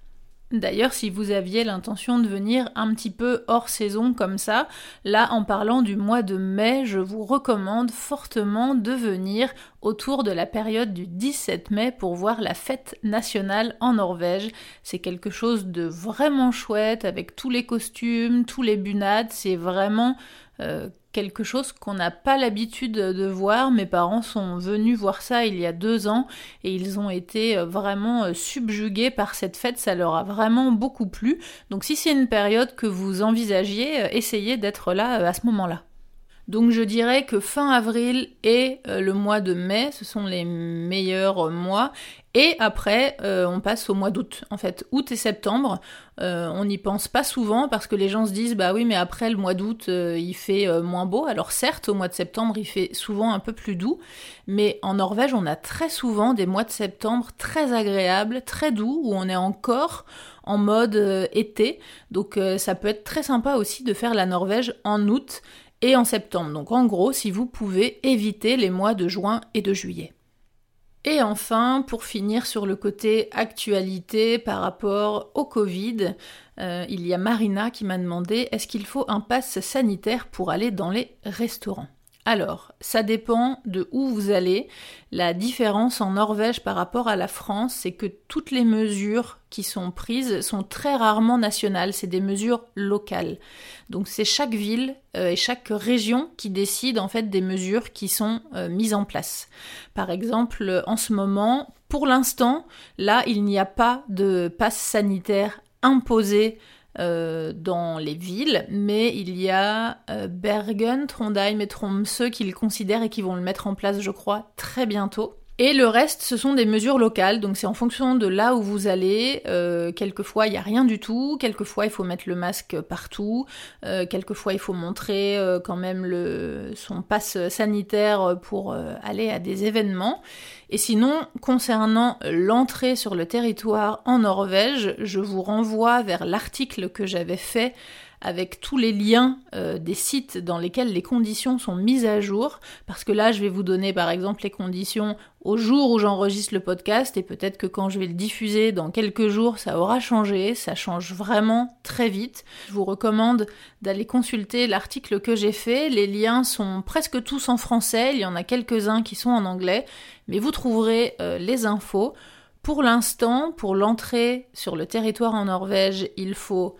D'ailleurs, si vous aviez l'intention de venir un petit peu hors saison comme ça, là, en parlant du mois de mai, je vous recommande fortement de venir autour de la période du 17 mai pour voir la fête nationale en Norvège. C'est quelque chose de vraiment chouette avec tous les costumes, tous les bunades, c'est vraiment euh, quelque chose qu'on n'a pas l'habitude de voir. Mes parents sont venus voir ça il y a deux ans et ils ont été euh, vraiment euh, subjugués par cette fête. Ça leur a vraiment beaucoup plu. Donc si c'est une période que vous envisagiez, essayez d'être là à ce moment-là. Donc je dirais que fin avril et euh, le mois de mai, ce sont les meilleurs mois. Et après, euh, on passe au mois d'août. En fait, août et septembre, euh, on n'y pense pas souvent parce que les gens se disent bah oui, mais après le mois d'août, il fait moins beau. Alors certes, au mois de septembre, il fait souvent un peu plus doux, mais en Norvège, on a très souvent des mois de septembre très agréables, très doux, où on est encore en mode été. Donc ça peut être très sympa aussi de faire la Norvège en août et en septembre. Donc en gros, si vous pouvez éviter les mois de juin et de juillet. Et enfin, pour finir sur le côté actualité par rapport au Covid, euh, il y a Marina qui m'a demandé est-ce qu'il faut un pass sanitaire pour aller dans les restaurants? Alors, ça dépend de où vous allez. La différence en Norvège par rapport à la France, c'est que toutes les mesures qui sont prises sont très rarement nationales, c'est des mesures locales. Donc c'est chaque ville euh, et chaque région qui décide en fait des mesures qui sont euh, mises en place. Par exemple, en ce moment, pour l'instant, là, il n'y a pas de passe sanitaire imposé euh, dans les villes, mais il y a euh, Bergen, Trondheim et Tromsø qui le considèrent et qui vont le mettre en place, je crois, très bientôt. Et le reste, ce sont des mesures locales, donc c'est en fonction de là où vous allez. Euh, quelquefois, il n'y a rien du tout. Quelquefois, il faut mettre le masque partout. Euh, quelquefois, il faut montrer euh, quand même le, son passe sanitaire pour aller à des événements. Et sinon, concernant l'entrée sur le territoire en Norvège, je vous renvoie vers l'article que j'avais fait avec tous les liens euh, des sites dans lesquels les conditions sont mises à jour, parce que là je vais vous donner par exemple les conditions au jour où j'enregistre le podcast. Et peut-être que quand je vais le diffuser dans quelques jours ça aura changé, ça change vraiment très vite. Je vous recommande d'aller consulter l'article que j'ai fait, les liens sont presque tous en français, il y en a quelques-uns qui sont en anglais, mais vous trouverez euh, les infos. Pour l'instant, pour l'entrée sur le territoire en Norvège, il faut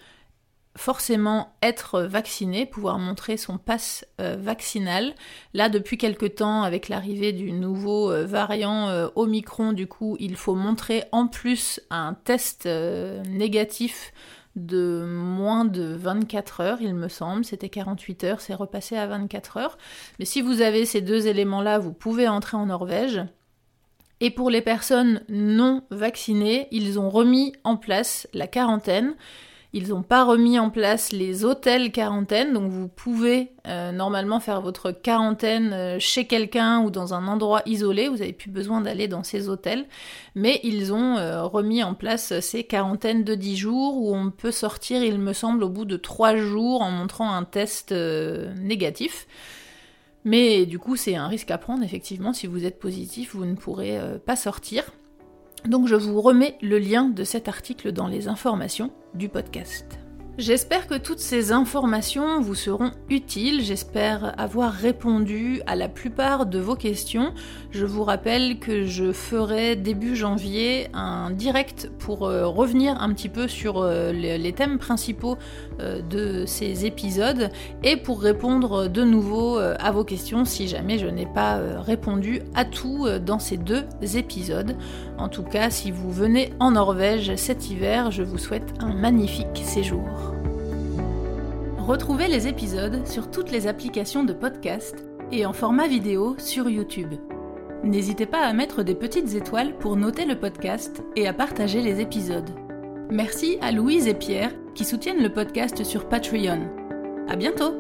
forcément être vacciné, pouvoir montrer son passe euh, vaccinal. Là, depuis quelque temps, avec l'arrivée du nouveau euh, variant euh, Omicron, du coup, il faut montrer en plus un test négatif de moins de 24 heures, il me semble. C'était 48 heures, c'est repassé à 24 heures. Mais si vous avez ces deux éléments-là, vous pouvez entrer en Norvège. Et pour les personnes non vaccinées, ils ont remis en place la quarantaine. Ils n'ont pas remis en place les hôtels quarantaine, donc vous pouvez euh, normalement faire votre quarantaine euh, chez quelqu'un ou dans un endroit isolé, vous n'avez plus besoin d'aller dans ces hôtels, mais ils ont euh, remis en place ces quarantaines de 10 jours où on peut sortir, il me semble, au bout de 3 jours en montrant un test négatif. Mais du coup, c'est un risque à prendre, effectivement, si vous êtes positif, vous ne pourrez pas sortir. Donc je vous remets le lien de cet article dans les informations du podcast. J'espère que toutes ces informations vous seront utiles, j'espère avoir répondu à la plupart de vos questions. Je vous rappelle que je ferai début janvier un direct pour euh, revenir un petit peu sur euh, les, thèmes principaux euh, de ces épisodes et pour répondre de nouveau à vos questions si jamais je n'ai pas répondu à tout dans ces deux épisodes. En tout cas, si vous venez en Norvège cet hiver, je vous souhaite un magnifique séjour. Retrouvez les épisodes sur toutes les applications de podcast et en format vidéo sur YouTube. N'hésitez pas à mettre des petites étoiles pour noter le podcast et à partager les épisodes. Merci à Louise et Pierre qui soutiennent le podcast sur Patreon. À bientôt!